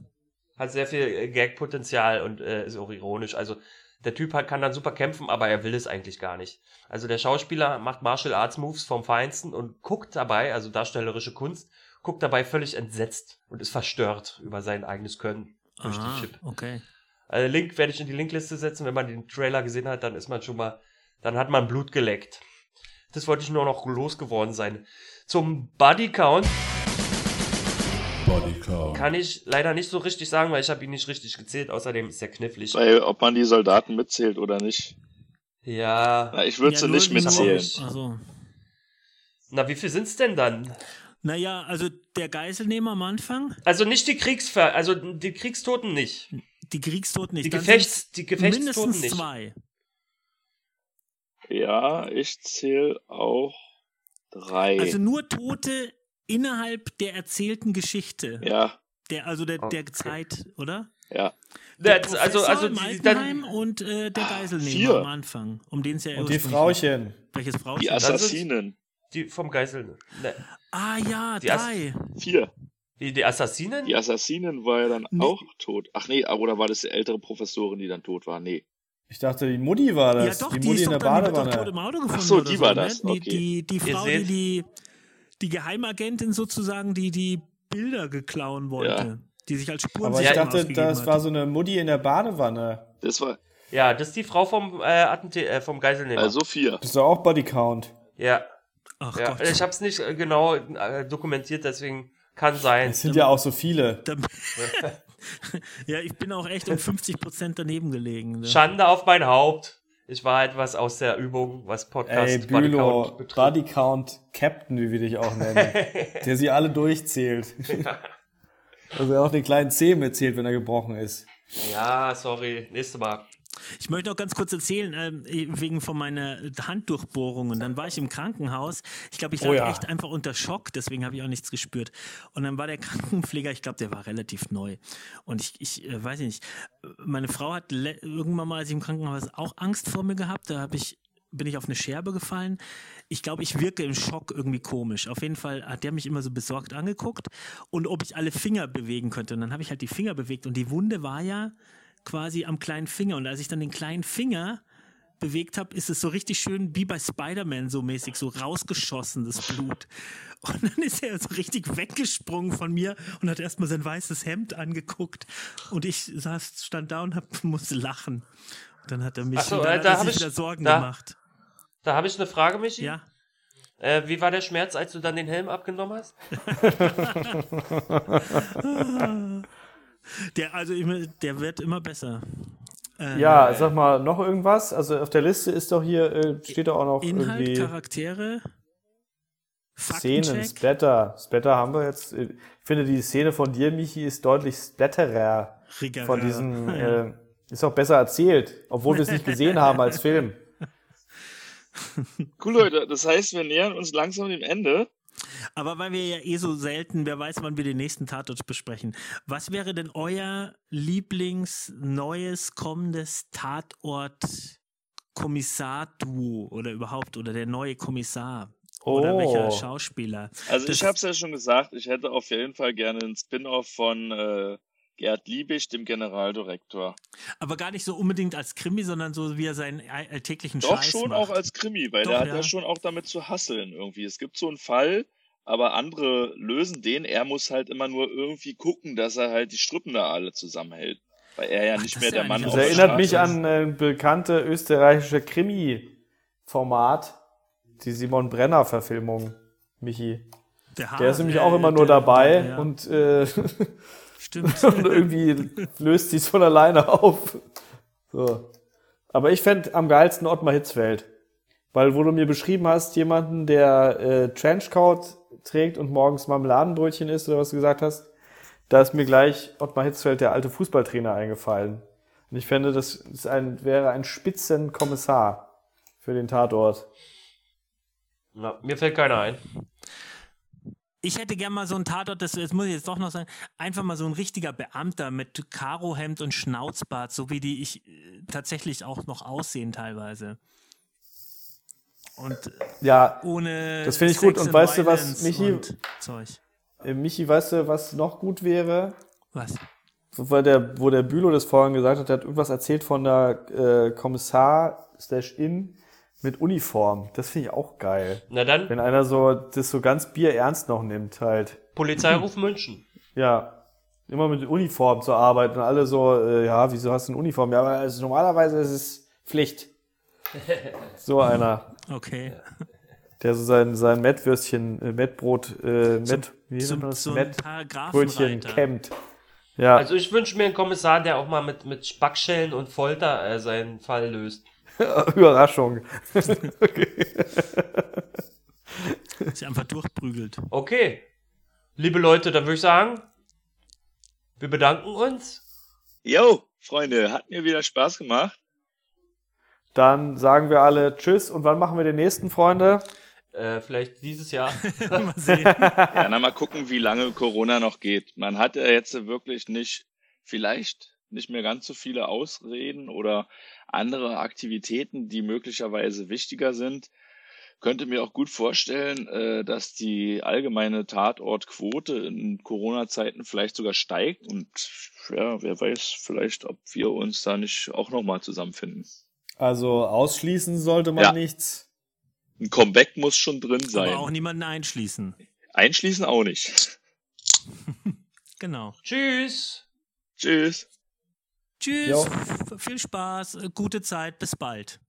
hat sehr viel äh, Gag-Potenzial und äh, ist auch ironisch. Also der Typ hat, kann dann super kämpfen, aber er will es eigentlich gar nicht. Also der Schauspieler macht Martial Arts Moves vom Feinsten und guckt dabei, also darstellerische Kunst, guckt dabei völlig entsetzt und ist verstört über sein eigenes Können durch Ah, den Chip. okay. Also Link werde ich in die Linkliste setzen. Wenn man den Trailer gesehen hat, dann ist man schon mal, dann hat man Blut geleckt. Das wollte ich nur noch losgeworden sein. Zum Body Count Bodycount. kann ich leider nicht so richtig sagen, weil ich habe ihn nicht richtig gezählt. Außerdem ist er knifflig. Weil, ob man die Soldaten mitzählt oder nicht. Ja. Na, ich würde Ja, sie nicht die- mitzählen. Also, Na, wie viel sind's denn dann? Naja, also der Geiselnehmer am Anfang, Also nicht die Kriegsver, also die Kriegstoten nicht. die Kriegstoten nicht. Die dann Gefechts, die Gefechtstoten mindestens nicht. zwei. Ja, ich zähle auch drei. Also nur Tote innerhalb der erzählten Geschichte. ja, Der, also der, der Okay. Zeit, oder? ja. Der also, Professor also im die, Altenheim dann, und äh, der Geiselnehmer vier. am Anfang, um den es ja Und die Frauchen. geht. Welches Frauchen? Die Assassinen. Die vom Geisel. Ne, ah ja, Die drei. Vier. die, die Assassinen? Die Assassinen war ja dann Nee. auch tot. Ach nee, oder war das die ältere Professorin, die dann tot war? Nee. Ich dachte, die Mutti war Ja das. doch, die die, Mutti ist in der die doch tot Badewanne. im Auto gefunden. so, oder die war ne? das, Die, okay. die, die Ihr Frau, die, seht- die die Geheimagentin sozusagen, die die Bilder geklauen wollte. Die sich als Spuren Aber ich Ja, dachte, das hat. war so eine Mutti in der Badewanne. Das war Ja, das ist die Frau vom äh, Attentä äh, vom Geiselnehmer. also vier. Das ist doch auch Bodycount. ja, Ach ja. Gott. Ich habe es nicht äh, genau äh, dokumentiert, deswegen kann sein. Es sind ja auch so viele. Da- ja, ich bin auch echt um 50 Prozent daneben gelegen. ne? Schande auf mein Haupt. Ich war etwas aus der Übung, was Podcast Ey, Bodycount Bülow. Bodycount Captain, wie wir dich auch nennen. der sie alle durchzählt. also er auch den kleinen Zeh mitzählt, wenn er gebrochen ist. Ja, sorry. Nächstes Mal. Ich möchte noch ganz kurz erzählen, ähm, wegen von meiner Handdurchbohrungen. Dann war ich im Krankenhaus. Ich glaube, ich lag Oh ja. echt einfach unter Schock, deswegen habe ich auch nichts gespürt. Und dann war der Krankenpfleger, ich glaube, der war relativ neu. Und ich, ich äh, weiß nicht, meine Frau hat irgendwann mal, als ich im Krankenhaus war, auch Angst vor mir gehabt. Da habe ich bin ich auf eine Scherbe gefallen. Ich glaube, ich wirke im Schock irgendwie komisch. Auf jeden Fall hat der mich immer so besorgt angeguckt und ob ich alle Finger bewegen könnte. Und dann habe ich halt die Finger bewegt und die Wunde war ja quasi am kleinen Finger. Und als ich dann den kleinen Finger bewegt habe, ist es so richtig schön wie bei Spider-Man so mäßig, so rausgeschossen, das Blut. Und dann ist er so richtig weggesprungen von mir und hat erstmal sein weißes Hemd angeguckt. Und ich saß, stand da und hab, musste lachen. Und dann hat er mich so, äh, da hab ich- wieder Sorgen da- gemacht. Da habe ich eine Frage, Michi. Ja. Äh, wie war der Schmerz, als du dann den Helm abgenommen hast? Der, also immer, der wird immer besser. Äh, Ja, sag mal, noch irgendwas? Also auf der Liste ist doch hier, äh, steht doch auch noch Inhalt, irgendwie Charaktere, Szenen. Splatter. Splatter haben wir jetzt. Ich finde, die Szene von dir, Michi, ist deutlich splatterer Rigger- von diesem Ja. äh, Ist auch besser erzählt, obwohl wir es nicht gesehen haben als Film. Cool, Leute. Das heißt, wir nähern uns langsam dem Ende. Aber weil wir ja eh so selten, wer weiß, wann wir den nächsten Tatort besprechen. Was wäre denn euer Lieblings neues kommendes Tatort Kommissar-Duo oder überhaupt oder der neue Kommissar? Oder Oh. welcher Schauspieler? Also Das- ich habe es ja schon gesagt, ich hätte auf jeden Fall gerne einen Spin-off von äh, Gerd Liebig, dem Generaldirektor. Aber gar nicht so unbedingt als Krimi, sondern so wie er seinen all- alltäglichen Doch Scheiß schon macht. auch als Krimi, weil Doch, der hat ja. ja schon auch damit zu hasseln irgendwie. Es gibt so einen Fall, aber andere lösen den. Er muss halt immer nur irgendwie gucken, dass er halt die Strippen da alle zusammenhält. Weil er ja Ach, nicht mehr ist der Mann eigentlich Das erinnert mich an ein bekannte österreichische Krimi-Format, die Simon Brenner-Verfilmung, Michi. Der, Der ist nämlich äh, auch immer nur der- dabei der- ja, und, äh, Stimmt. und irgendwie löst sie von alleine auf. So. Aber ich fänd am geilsten Ottmar Hitzfeld. Weil, wo du mir beschrieben hast, jemanden, der äh, Trenchcoat trägt und morgens Marmeladenbrötchen isst, oder was du gesagt hast, da ist mir gleich Ottmar Hitzfeld, der alte Fußballtrainer, eingefallen. Und ich fände, das ist ein, wäre ein Spitzenkommissar für den Tatort. Na, mir fällt keiner ein. Ich hätte gern mal so einen Tatort, das, das muss ich jetzt doch noch sagen, einfach mal so ein richtiger Beamter mit Karohemd und Schnauzbart, so wie die ich äh, tatsächlich auch noch aussehen teilweise. Und äh, Ja, ohne. Das finde ich Sex gut. Und weißt du was, Michi? Zeug. äh, Michi, weißt du, was noch gut wäre? Was? Weil der, wo der Bülow das vorhin gesagt hat, der hat irgendwas erzählt von der äh, Kommissar slash in mit Uniform. Das finde ich auch geil. Na dann, Wenn einer so das so ganz bierernst noch nimmt, halt. Polizeiruf München. Ja. Immer mit Uniform zu arbeiten. Und alle so, äh, ja, wieso hast du eine Uniform? Ja, aber also normalerweise ist es Pflicht. So einer, Okay. der so sein, sein Mettwürstchen, äh, Mettbrot, äh, Mett, wie nennt man das? so Mettbrötchen kämmt. Ja, Also ich wünsche mir einen Kommissar, der auch mal mit, mit Spackschellen und Folter äh, seinen Fall löst. Überraschung. sich einfach durchprügelt. Okay. Liebe Leute, dann würde ich sagen, wir bedanken uns. Jo, Freunde, hat mir wieder Spaß gemacht. Dann sagen wir alle Tschüss. Und wann machen wir den nächsten, Freunde? Äh, vielleicht dieses Jahr. mal sehen. Ja, na mal gucken, wie lange Corona noch geht. Man hat ja jetzt wirklich nicht, vielleicht nicht mehr ganz so viele Ausreden oder andere Aktivitäten, die möglicherweise wichtiger sind. Könnte mir auch gut vorstellen, äh, dass die allgemeine Tatortquote in Corona-Zeiten vielleicht sogar steigt und ja, wer weiß vielleicht, ob wir uns da nicht auch nochmal zusammenfinden. Also ausschließen sollte man Ja. nichts. Ein Comeback muss schon drin sein. Aber auch niemanden einschließen. Einschließen auch nicht. Genau. Tschüss. Tschüss. Tschüss. Jo. Viel Spaß. Gute Zeit. Bis bald.